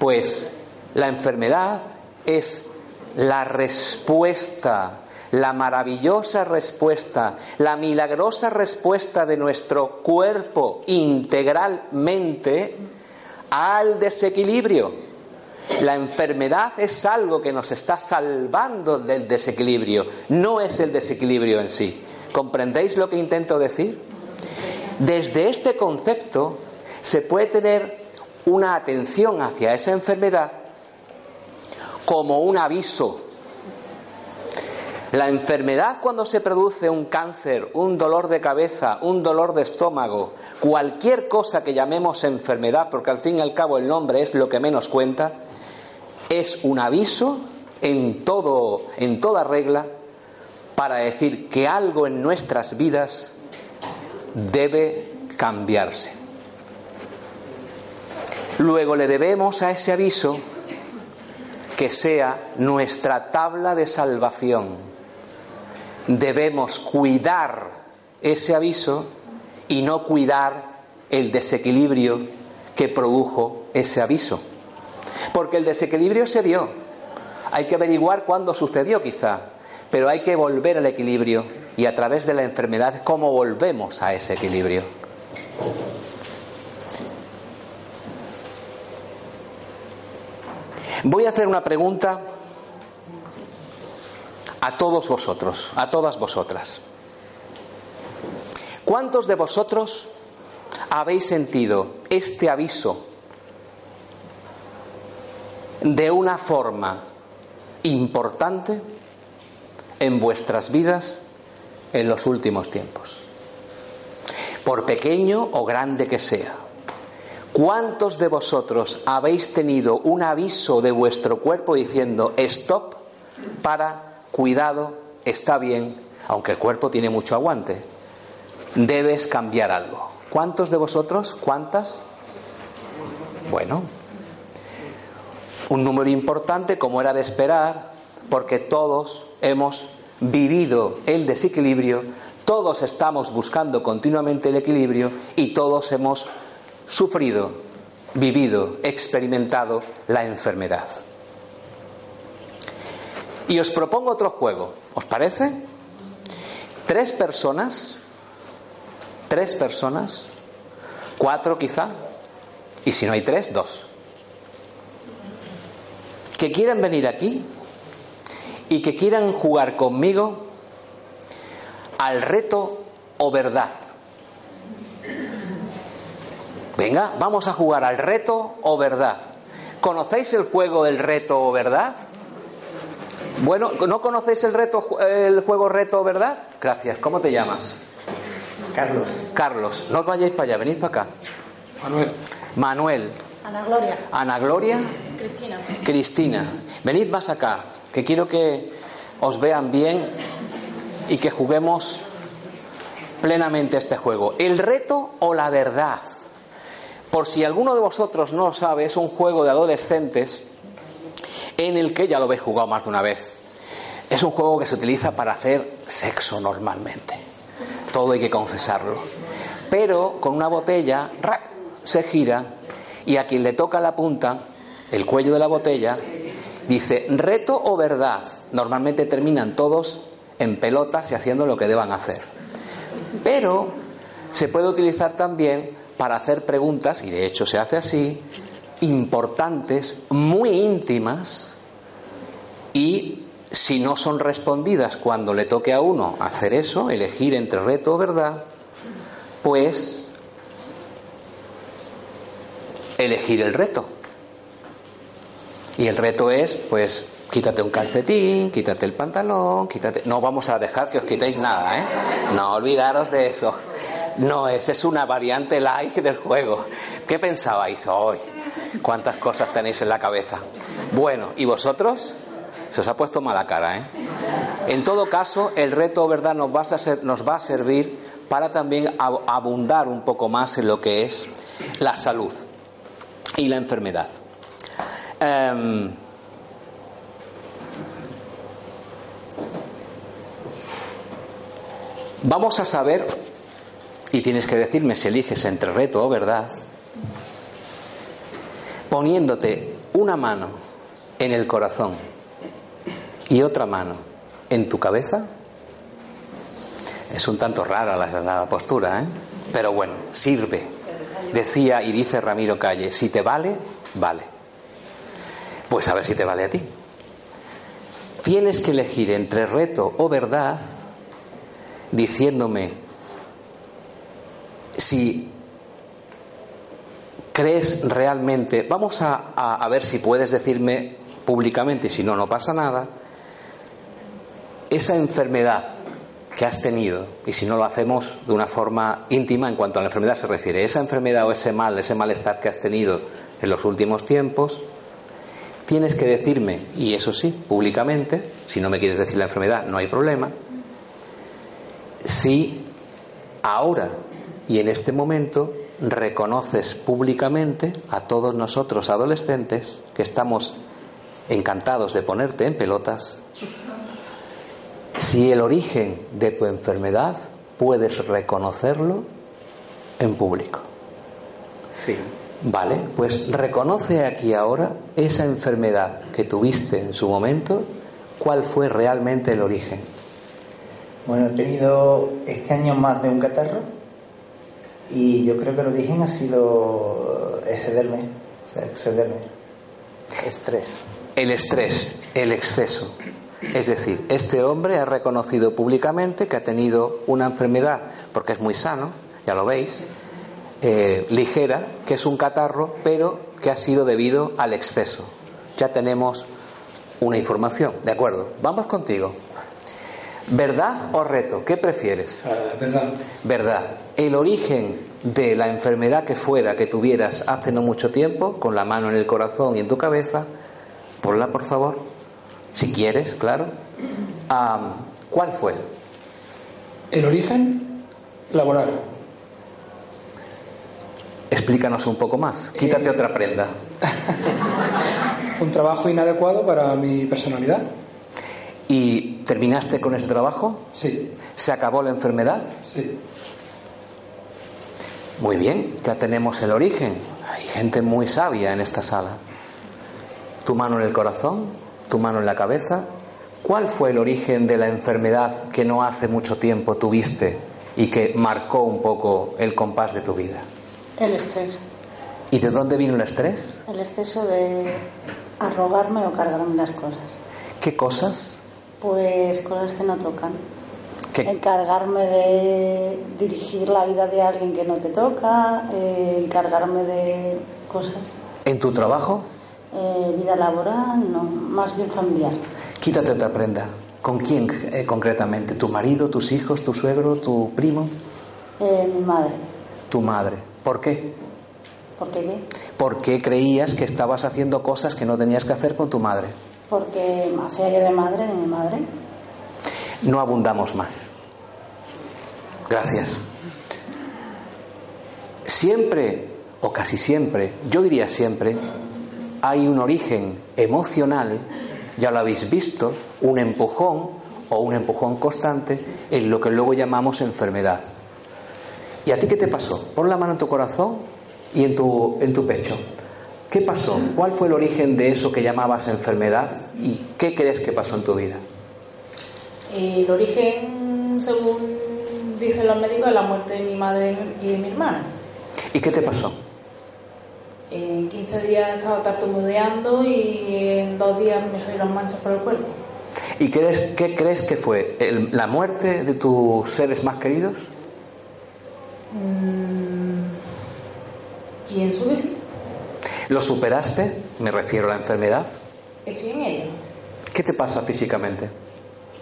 Pues la enfermedad es la respuesta, la maravillosa respuesta, la milagrosa respuesta de nuestro cuerpo integralmente al desequilibrio. La enfermedad es algo que nos está salvando del desequilibrio, no es el desequilibrio en sí. ¿Comprendéis lo que intento decir? Desde este concepto se puede tener una atención hacia esa enfermedad como un aviso. La enfermedad cuando se produce un cáncer, un dolor de cabeza, un dolor de estómago, cualquier cosa que llamemos enfermedad, porque al fin y al cabo el nombre es lo que menos cuenta, es un aviso en toda regla para decir que algo en nuestras vidas debe cambiarse. Luego le debemos a ese aviso que sea nuestra tabla de salvación. Debemos cuidar ese aviso y no cuidar el desequilibrio que produjo ese aviso. Porque el desequilibrio se dio. Hay que averiguar cuándo sucedió quizá, pero hay que volver al equilibrio y a través de la enfermedad cómo volvemos a ese equilibrio. Voy a hacer una pregunta a todos vosotros, a todas vosotras. ¿Cuántos de vosotros habéis sentido este aviso de una forma importante en vuestras vidas en los últimos tiempos? Por pequeño o grande que sea. ¿Cuántos de vosotros habéis tenido un aviso de vuestro cuerpo diciendo stop para cuidado, está bien, aunque el cuerpo tiene mucho aguante, debes cambiar algo? ¿Cuántos de vosotros? ¿Cuántas? Bueno, un número importante como era de esperar, porque todos hemos vivido el desequilibrio, todos estamos buscando continuamente el equilibrio y todos hemos sufrido, vivido, experimentado la enfermedad. Y os propongo otro juego, ¿os parece? Tres personas, tres personas, cuatro quizá, y si no hay tres, dos, que quieran venir aquí y que quieran jugar conmigo al reto o verdad. Venga, vamos a jugar al reto o verdad. ¿Conocéis el juego del reto o verdad? Bueno, ¿no conocéis el reto el juego reto o verdad? Gracias. ¿Cómo te llamas? Carlos. Carlos, no os vayáis para allá, venid para acá. Manuel. Manuel. Ana Gloria. Ana Gloria. Cristina. Cristina. Venid más acá, que quiero que os vean bien y que juguemos plenamente este juego. ¿El reto o la verdad? Por si alguno de vosotros no lo sabe, es un juego de adolescentes en el que ya lo habéis jugado más de una vez. Es un juego que se utiliza para hacer sexo normalmente. Todo hay que confesarlo. Pero con una botella se gira y a quien le toca la punta, el cuello de la botella, dice reto o verdad. Normalmente terminan todos en pelotas y haciendo lo que deban hacer. Pero se puede utilizar también para hacer preguntas, y de hecho se hace así, importantes, muy íntimas, y si no son respondidas cuando le toque a uno hacer eso, elegir entre reto o verdad, pues elegir el reto. Y el reto es, pues, quítate un calcetín, quítate el pantalón, quítate... No vamos a dejar que os quitéis nada, ¿eh? No olvidaros de eso. No, esa es una variante light del juego. ¿Qué pensabais hoy? ¿Cuántas cosas tenéis en la cabeza? Bueno, ¿y vosotros? Se os ha puesto mala cara, ¿eh? En todo caso, el reto, ¿verdad?, nos va a, ser, nos va a servir para también abundar un poco más en lo que es la salud y la enfermedad. Em, vamos a saber, y tienes que decirme si eliges entre reto o verdad, poniéndote una mano en el corazón y otra mano en tu cabeza. Es un tanto rara la, la postura, ¿eh? pero bueno, sirve. Decía y dice Ramiro Calle, si te vale, vale. Pues a ver si te vale a ti. Tienes que elegir entre reto o verdad diciéndome si crees realmente, vamos a, ver si puedes decirme públicamente, si no, no pasa nada, esa enfermedad que has tenido, y si no lo hacemos de una forma íntima en cuanto a la enfermedad se refiere, esa enfermedad o ese mal, ese malestar que has tenido en los últimos tiempos, tienes que decirme, y eso sí, públicamente, si no me quieres decir la enfermedad, no hay problema, si ahora y en este momento reconoces públicamente a todos nosotros adolescentes que estamos encantados de ponerte en pelotas, si el origen de tu enfermedad puedes reconocerlo en público. Sí. Vale, pues reconoce aquí ahora esa enfermedad que tuviste en su momento, cuál fue realmente el origen. Bueno, he tenido este año más de un catarro y yo creo que el origen ha sido excederme, o sea, excederme. Estrés. El estrés, el exceso. Es decir, este hombre ha reconocido públicamente que ha tenido una enfermedad, porque es muy sano, ya lo veis, eh, ligera, que es un catarro, pero que ha sido debido al exceso. Ya tenemos una información, ¿de acuerdo? Vamos contigo. ¿Verdad o reto? ¿Qué prefieres? Verdad. Verdad. El origen de la enfermedad que fuera que tuvieras hace no mucho tiempo, con la mano en el corazón y en tu cabeza, ponla por favor, si quieres, claro. ¿Cuál fue? El origen laboral. Explícanos un poco más. Quítate Eh, otra prenda. Un trabajo inadecuado para mi personalidad. ¿Y terminaste con ese trabajo? Sí, ¿Se acabó la enfermedad? sí. Muy bien, ya tenemos el origen. Hay gente muy sabia en esta sala. Tu mano en el corazón, tu mano en la cabeza. ¿Cuál fue el origen de la enfermedad que no hace mucho tiempo tuviste y que marcó un poco el compás de tu vida? El estrés. ¿Y de dónde vino el estrés? El exceso de arrogarme o cargarme las cosas. ¿Qué cosas? Pues cosas que no tocan. ¿Qué- Encargarme de dirigir la vida de alguien que no te toca, eh, encargarme de cosas. ¿En tu trabajo? Eh, vida laboral, no, más bien familiar. Quítate otra prenda. ¿Con quién eh, concretamente? ¿Tu marido, tus hijos, tu suegro, tu primo? Eh, mi madre. Tu madre. ¿Por qué? ¿Por qué qué? ¿Por qué creías que estabas haciendo cosas que no tenías que hacer con tu madre? Porque hacía yo de madre de mi madre. No abundamos más. Gracias. Siempre, o casi siempre, yo diría siempre, hay un origen emocional, ya lo habéis visto, un empujón o un empujón constante en lo que luego llamamos enfermedad. ¿Y a ti qué te pasó? Pon la mano en tu corazón y en tu, en tu pecho. ¿Qué pasó? ¿Cuál fue el origen de eso que llamabas enfermedad? ¿Y qué crees que pasó en tu vida? El origen, según dicen los médicos, es la muerte de mi madre y de mi hermana. ¿Y qué te pasó? En 15 días estaba tartamudeando y en dos días me salieron manchas por el cuerpo. ¿Y crees, qué crees que fue? ¿El- ¿La muerte de tus seres más queridos? Pienso que sí, ¿Lo superaste? Me refiero a la enfermedad. estoy en ello. ¿Qué te pasa físicamente?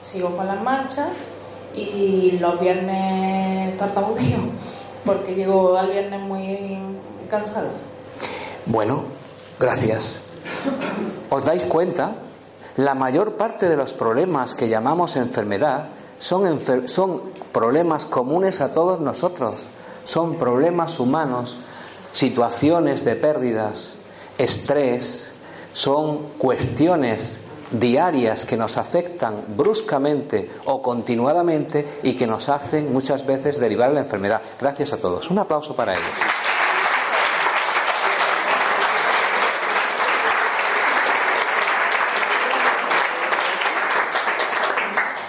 Sigo con las manchas y los viernes tartamudeo porque llego al viernes muy cansado. Bueno, gracias. ¿Os dais cuenta? La mayor parte de los problemas que llamamos enfermedad son, enfer- son problemas comunes a todos nosotros. Son problemas humanos, situaciones de pérdidas, estrés, son cuestiones diarias que nos afectan bruscamente o continuadamente y que nos hacen muchas veces derivar la enfermedad. Gracias a todos. Un aplauso para ellos.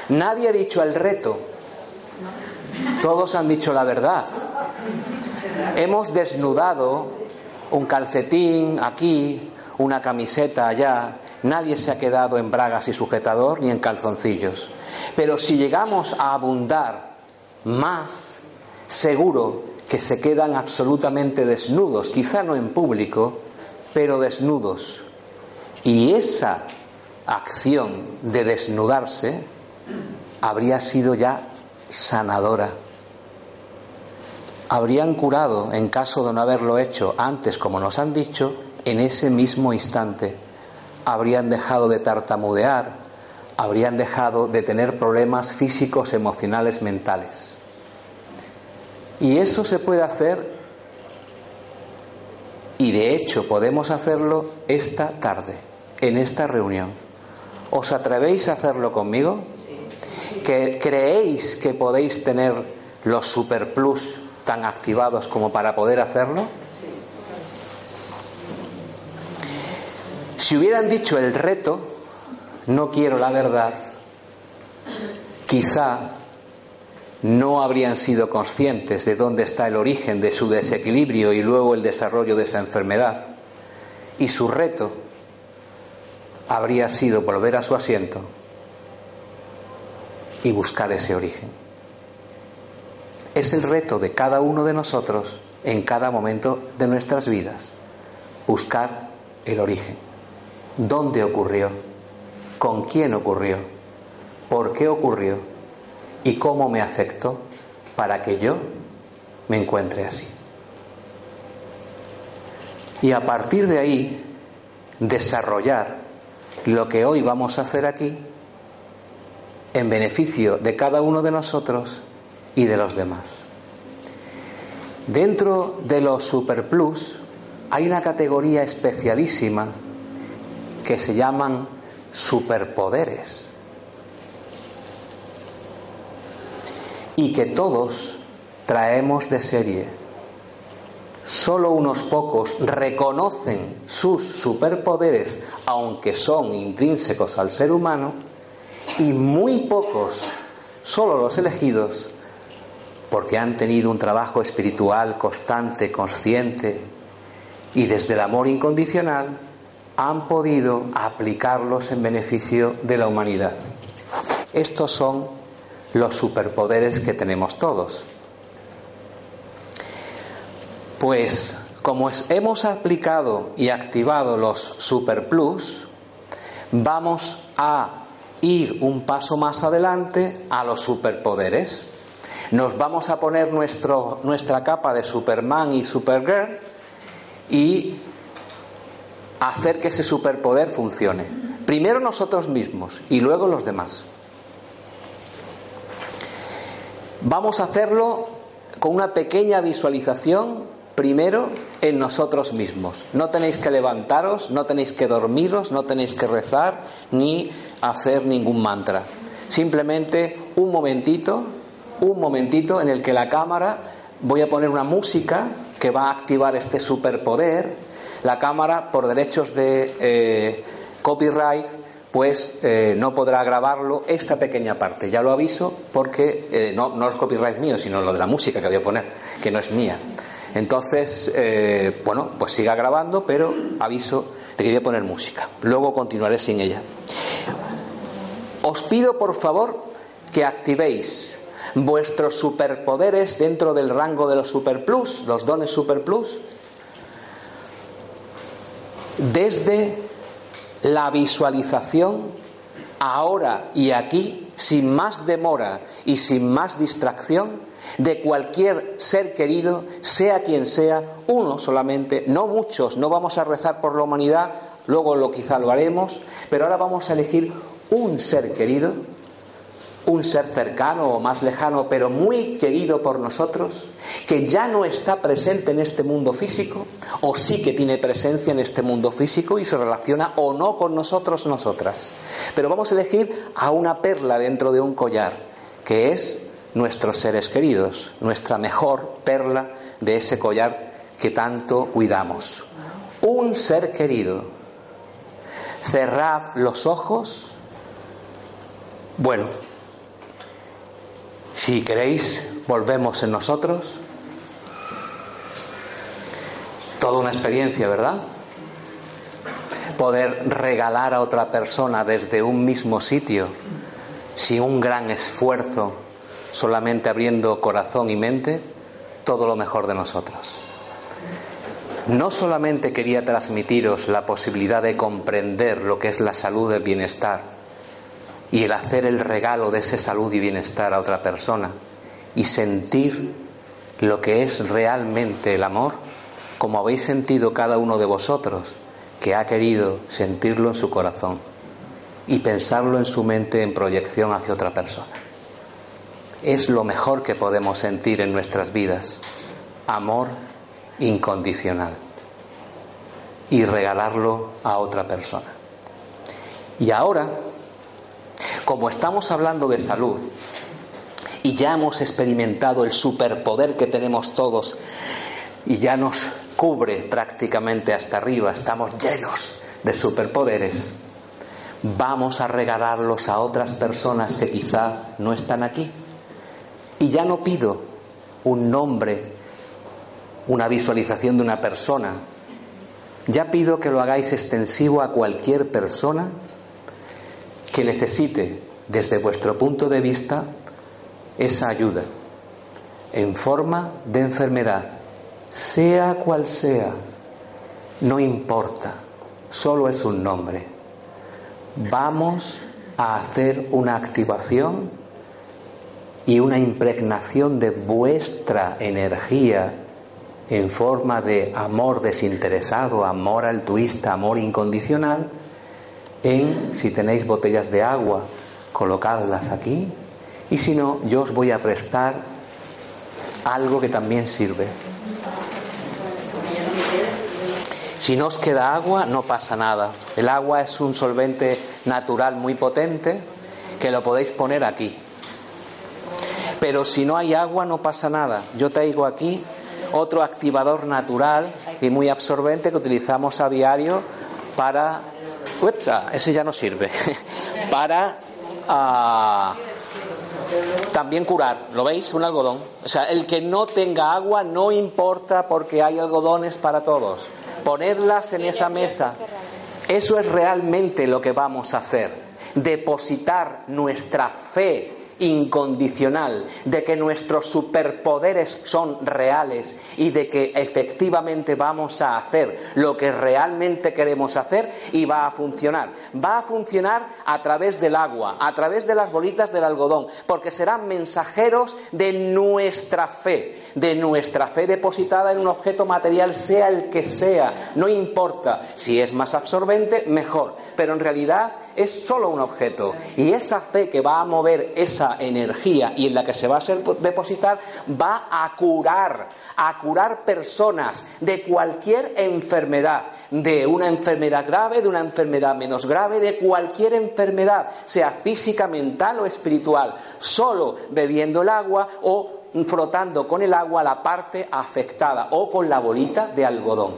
Nadie ha dicho el reto. Todos han dicho la verdad. Hemos desnudado un calcetín aquí, una camiseta allá. Nadie se ha quedado en bragas y sujetador ni en calzoncillos. Pero si llegamos a abundar más, seguro que se quedan absolutamente desnudos, quizá no en público, pero desnudos. Y esa acción de desnudarse habría sido ya sanadora. Habrían curado, en caso de no haberlo hecho antes, como nos han dicho, en ese mismo instante. Habrían dejado de tartamudear, habrían dejado de tener problemas físicos, emocionales, mentales. Y eso se puede hacer, y de hecho podemos hacerlo esta tarde, en esta reunión. ¿Os atrevéis a hacerlo conmigo? ¿Que creéis que podéis tener los superplus tan activados como para poder hacerlo? Si hubieran dicho el reto, no quiero la verdad, quizá no habrían sido conscientes de dónde está el origen de su desequilibrio y luego el desarrollo de esa enfermedad. Y su reto habría sido volver a su asiento y buscar ese origen. Es el reto de cada uno de nosotros en cada momento de nuestras vidas, buscar el origen. ¿Dónde ocurrió? ¿Con quién ocurrió? ¿Por qué ocurrió? ¿Y cómo me afectó para que yo me encuentre así? Y a partir de ahí, desarrollar lo que hoy vamos a hacer aquí en beneficio de cada uno de nosotros y de los demás. Dentro de los superplus hay una categoría especialísima que se llaman superpoderes y que todos traemos de serie. Solo unos pocos reconocen sus superpoderes, aunque son intrínsecos al ser humano, y muy pocos, solo los elegidos, porque han tenido un trabajo espiritual constante, consciente y desde el amor incondicional, han podido aplicarlos en beneficio de la humanidad. Estos son los superpoderes que tenemos todos. Pues como hemos aplicado y activado los superplus, vamos a ir un paso más adelante a los superpoderes. Nos vamos a poner nuestro, nuestra capa de Superman y Supergirl y hacer que ese superpoder funcione. Primero nosotros mismos y luego los demás. Vamos a hacerlo con una pequeña visualización primero en nosotros mismos. No tenéis que levantaros, no tenéis que dormiros, no tenéis que rezar ni hacer ningún mantra. Simplemente un momentito, un momentito en el que la cámara voy a poner una música que va a activar este superpoder. la cámara por derechos de eh, copyright pues eh, no podrá grabarlo esta pequeña parte. Ya lo aviso porque eh, no, no es copyright mío, sino lo de la música que voy a poner, que no es mía. Entonces, bueno, pues siga grabando, pero aviso de que voy a poner música. Luego continuaré sin ella. Os pido, por favor, que activéis vuestros superpoderes dentro del rango de los superplus, los dones superplus, desde la visualización ahora y aquí, sin más demora y sin más distracción, de cualquier ser querido, sea quien sea, uno solamente, no muchos, no vamos a rezar por la humanidad, luego lo quizá lo haremos, pero ahora vamos a elegir un ser querido un ser cercano o más lejano, pero muy querido por nosotros, que ya no está presente en este mundo físico, o sí que tiene presencia en este mundo físico y se relaciona o no con nosotros, nosotras. Pero vamos a elegir a una perla dentro de un collar, que es nuestros seres queridos, nuestra mejor perla de ese collar que tanto cuidamos. Un ser querido. Cerrad los ojos. Bueno, si queréis, volvemos en nosotros. Toda una experiencia, ¿verdad? Poder regalar a otra persona desde un mismo sitio, sin un gran esfuerzo, solamente abriendo corazón y mente, todo lo mejor de nosotros. No solamente quería transmitiros la posibilidad de comprender lo que es la salud del bienestar, y el hacer el regalo de esa salud y bienestar a otra persona y sentir lo que es realmente el amor, como habéis sentido cada uno de vosotros, que ha querido sentirlo en su corazón y pensarlo en su mente en proyección hacia otra persona. Es lo mejor que podemos sentir en nuestras vidas, amor incondicional y regalarlo a otra persona. Y ahora como estamos hablando de salud y ya hemos experimentado el superpoder que tenemos todos y ya nos cubre prácticamente hasta arriba, estamos llenos de superpoderes, vamos a regalarlos a otras personas que quizá no están aquí. Y ya no pido un nombre, una visualización de una persona, ya pido que lo hagáis extensivo a cualquier persona que necesite, desde vuestro punto de vista, esa ayuda en forma de enfermedad, sea cual sea, no importa, solo es un nombre. Vamos a hacer una activación y una impregnación de vuestra energía en forma de amor desinteresado, amor altruista, amor incondicional, en, si tenéis botellas de agua, colocadlas aquí. Y si no, yo os voy a prestar algo que también sirve. Si no os queda agua, no pasa nada. El agua es un solvente natural muy potente que lo podéis poner aquí. Pero si no hay agua, no pasa nada. Yo traigo aquí otro activador natural y muy absorbente que utilizamos a diario para ese ya no sirve. Para ah, también curar, ¿lo veis? Un algodón. O sea, el que no tenga agua no importa porque hay algodones para todos. Ponedlas en esa mesa. Eso es realmente lo que vamos a hacer. Depositar nuestra fe incondicional de que nuestros superpoderes son reales y de que efectivamente vamos a hacer lo que realmente queremos hacer y va a funcionar. Va a funcionar a través del agua, a través de las bolitas del algodón, porque serán mensajeros de nuestra fe, de nuestra fe depositada en un objeto material, sea el que sea, no importa. Si es más absorbente, mejor, pero en realidad es solo un objeto. Y esa fe que va a mover esa energía y en la que se va a depositar va a curar, a curar personas de cualquier enfermedad, de una enfermedad grave, de una enfermedad menos grave, de cualquier enfermedad, sea física, mental o espiritual, solo bebiendo el agua o frotando con el agua la parte afectada o con la bolita de algodón.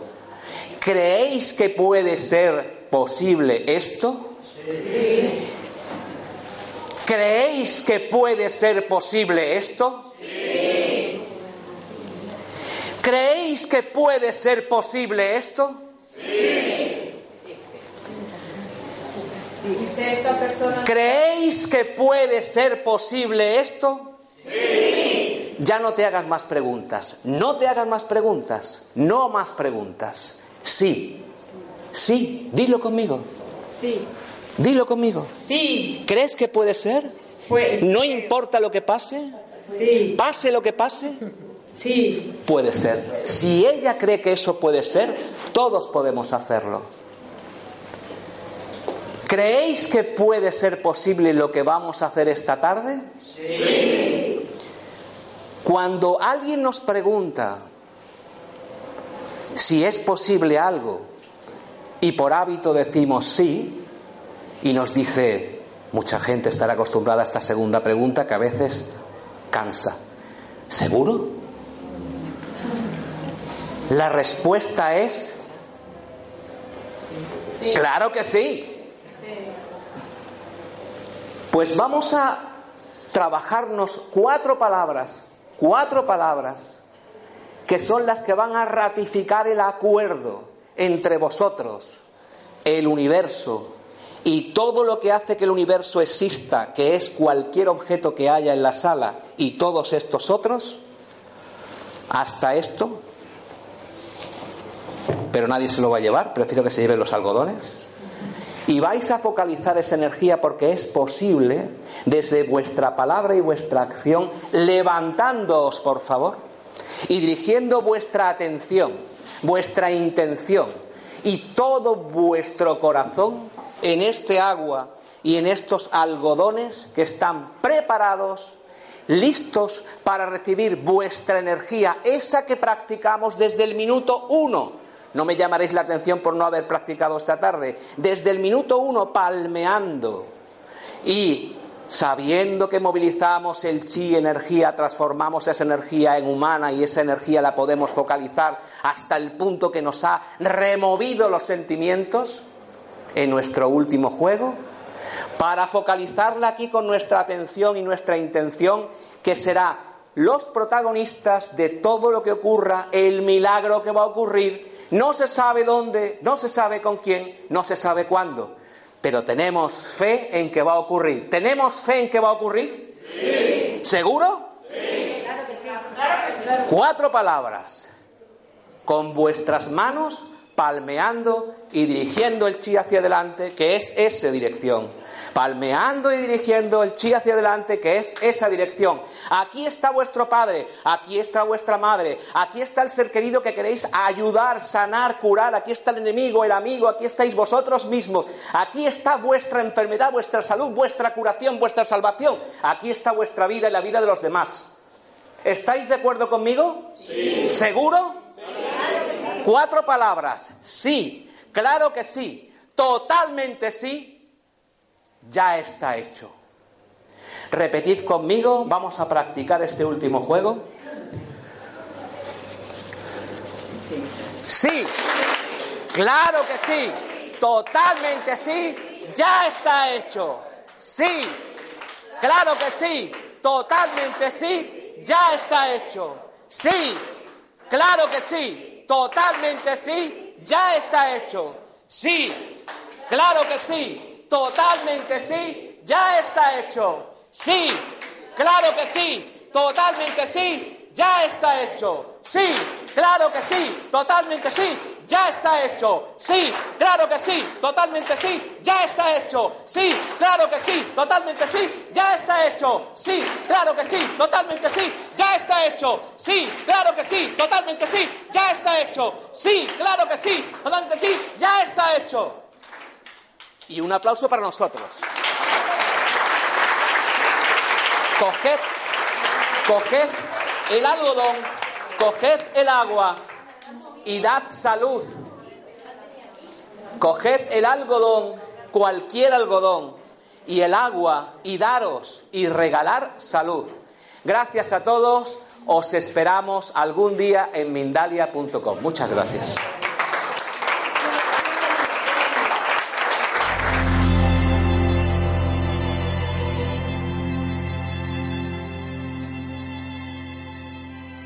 ¿Creéis que puede ser posible esto? ¿Creéis que puede ser posible esto? ¿Creéis que puede ser posible esto? ¿Creéis que puede ser posible esto? Sí. Ya no te hagas más preguntas. No te hagas más preguntas. No más preguntas. Sí. Sí. Dilo conmigo. Sí. Dilo conmigo. Sí. ¿Crees que puede ser? Puede. ¿No importa lo que pase? Sí. ¿Pase lo que pase? Sí. Puede ser. Si ella cree que eso puede ser, todos podemos hacerlo. ¿Creéis que puede ser posible lo que vamos a hacer esta tarde? Sí. Cuando alguien nos pregunta si es posible algo y por hábito decimos sí, y nos dice, mucha gente estará acostumbrada a esta segunda pregunta que a veces cansa. ¿Seguro? La respuesta es, sí. claro que sí. Pues vamos a trabajarnos cuatro palabras, cuatro palabras, que son las que van a ratificar el acuerdo entre vosotros, el universo y todo lo que hace que el universo exista, que es cualquier objeto que haya en la sala y todos estos otros, hasta esto, pero nadie se lo va a llevar, prefiero que se lleven los algodones. Y vais a focalizar esa energía porque es posible desde vuestra palabra y vuestra acción, levantándoos, por favor, y dirigiendo vuestra atención, vuestra intención y todo vuestro corazón en este agua y en estos algodones que están preparados, listos para recibir vuestra energía, esa que practicamos desde el minuto uno no me llamaréis la atención por no haber practicado esta tarde. Desde el minuto uno, palmeando y sabiendo que movilizamos el chi energía, transformamos esa energía en humana y esa energía la podemos focalizar hasta el punto que nos ha removido los sentimientos en nuestro último juego, para focalizarla aquí con nuestra atención y nuestra intención, que será los protagonistas de todo lo que ocurra, el milagro que va a ocurrir no se sabe dónde, no se sabe con quién, no se sabe cuándo. Pero tenemos fe en que va a ocurrir. ¿Tenemos fe en que va a ocurrir? Sí. ¿Seguro? Sí. Claro que sí. Claro que sí. Cuatro palabras. Con vuestras manos palmeando y dirigiendo el chi hacia adelante, que es esa dirección palmeando y dirigiendo el chi hacia adelante, que es esa dirección. Aquí está vuestro padre, aquí está vuestra madre, aquí está el ser querido que queréis ayudar, sanar, curar, aquí está el enemigo, el amigo, aquí estáis vosotros mismos, aquí está vuestra enfermedad, vuestra salud, vuestra curación, vuestra salvación, aquí está vuestra vida y la vida de los demás. ¿Estáis de acuerdo conmigo? Sí. ¿Seguro? Sí. Cuatro palabras. Sí, claro que sí, totalmente sí ya está hecho. Repetid conmigo, vamos a practicar este último juego. Sí. Claro que sí, totalmente sí, ya está hecho. Sí, claro que sí, totalmente sí, ya está hecho. Sí, claro que sí, totalmente sí, ya está hecho. Sí, claro que sí, Totalmente sí, ya está hecho. Sí, claro que sí, totalmente sí, ya está hecho. Sí, claro que sí, totalmente sí, ya está hecho. Sí, claro que sí, totalmente sí, ya está hecho. Sí, claro que sí, totalmente sí, ya está hecho. Sí, claro que sí, totalmente sí, ya está hecho. Sí, claro que sí, totalmente sí, ya está hecho. Sí, claro que sí, totalmente sí, ya está hecho. Y un aplauso para nosotros. Coged, coged el algodón, coged el agua y dad salud. Coged el algodón, cualquier algodón, y el agua y daros y regalar salud. Gracias a todos, os esperamos algún día en mindalia.com. Muchas gracias.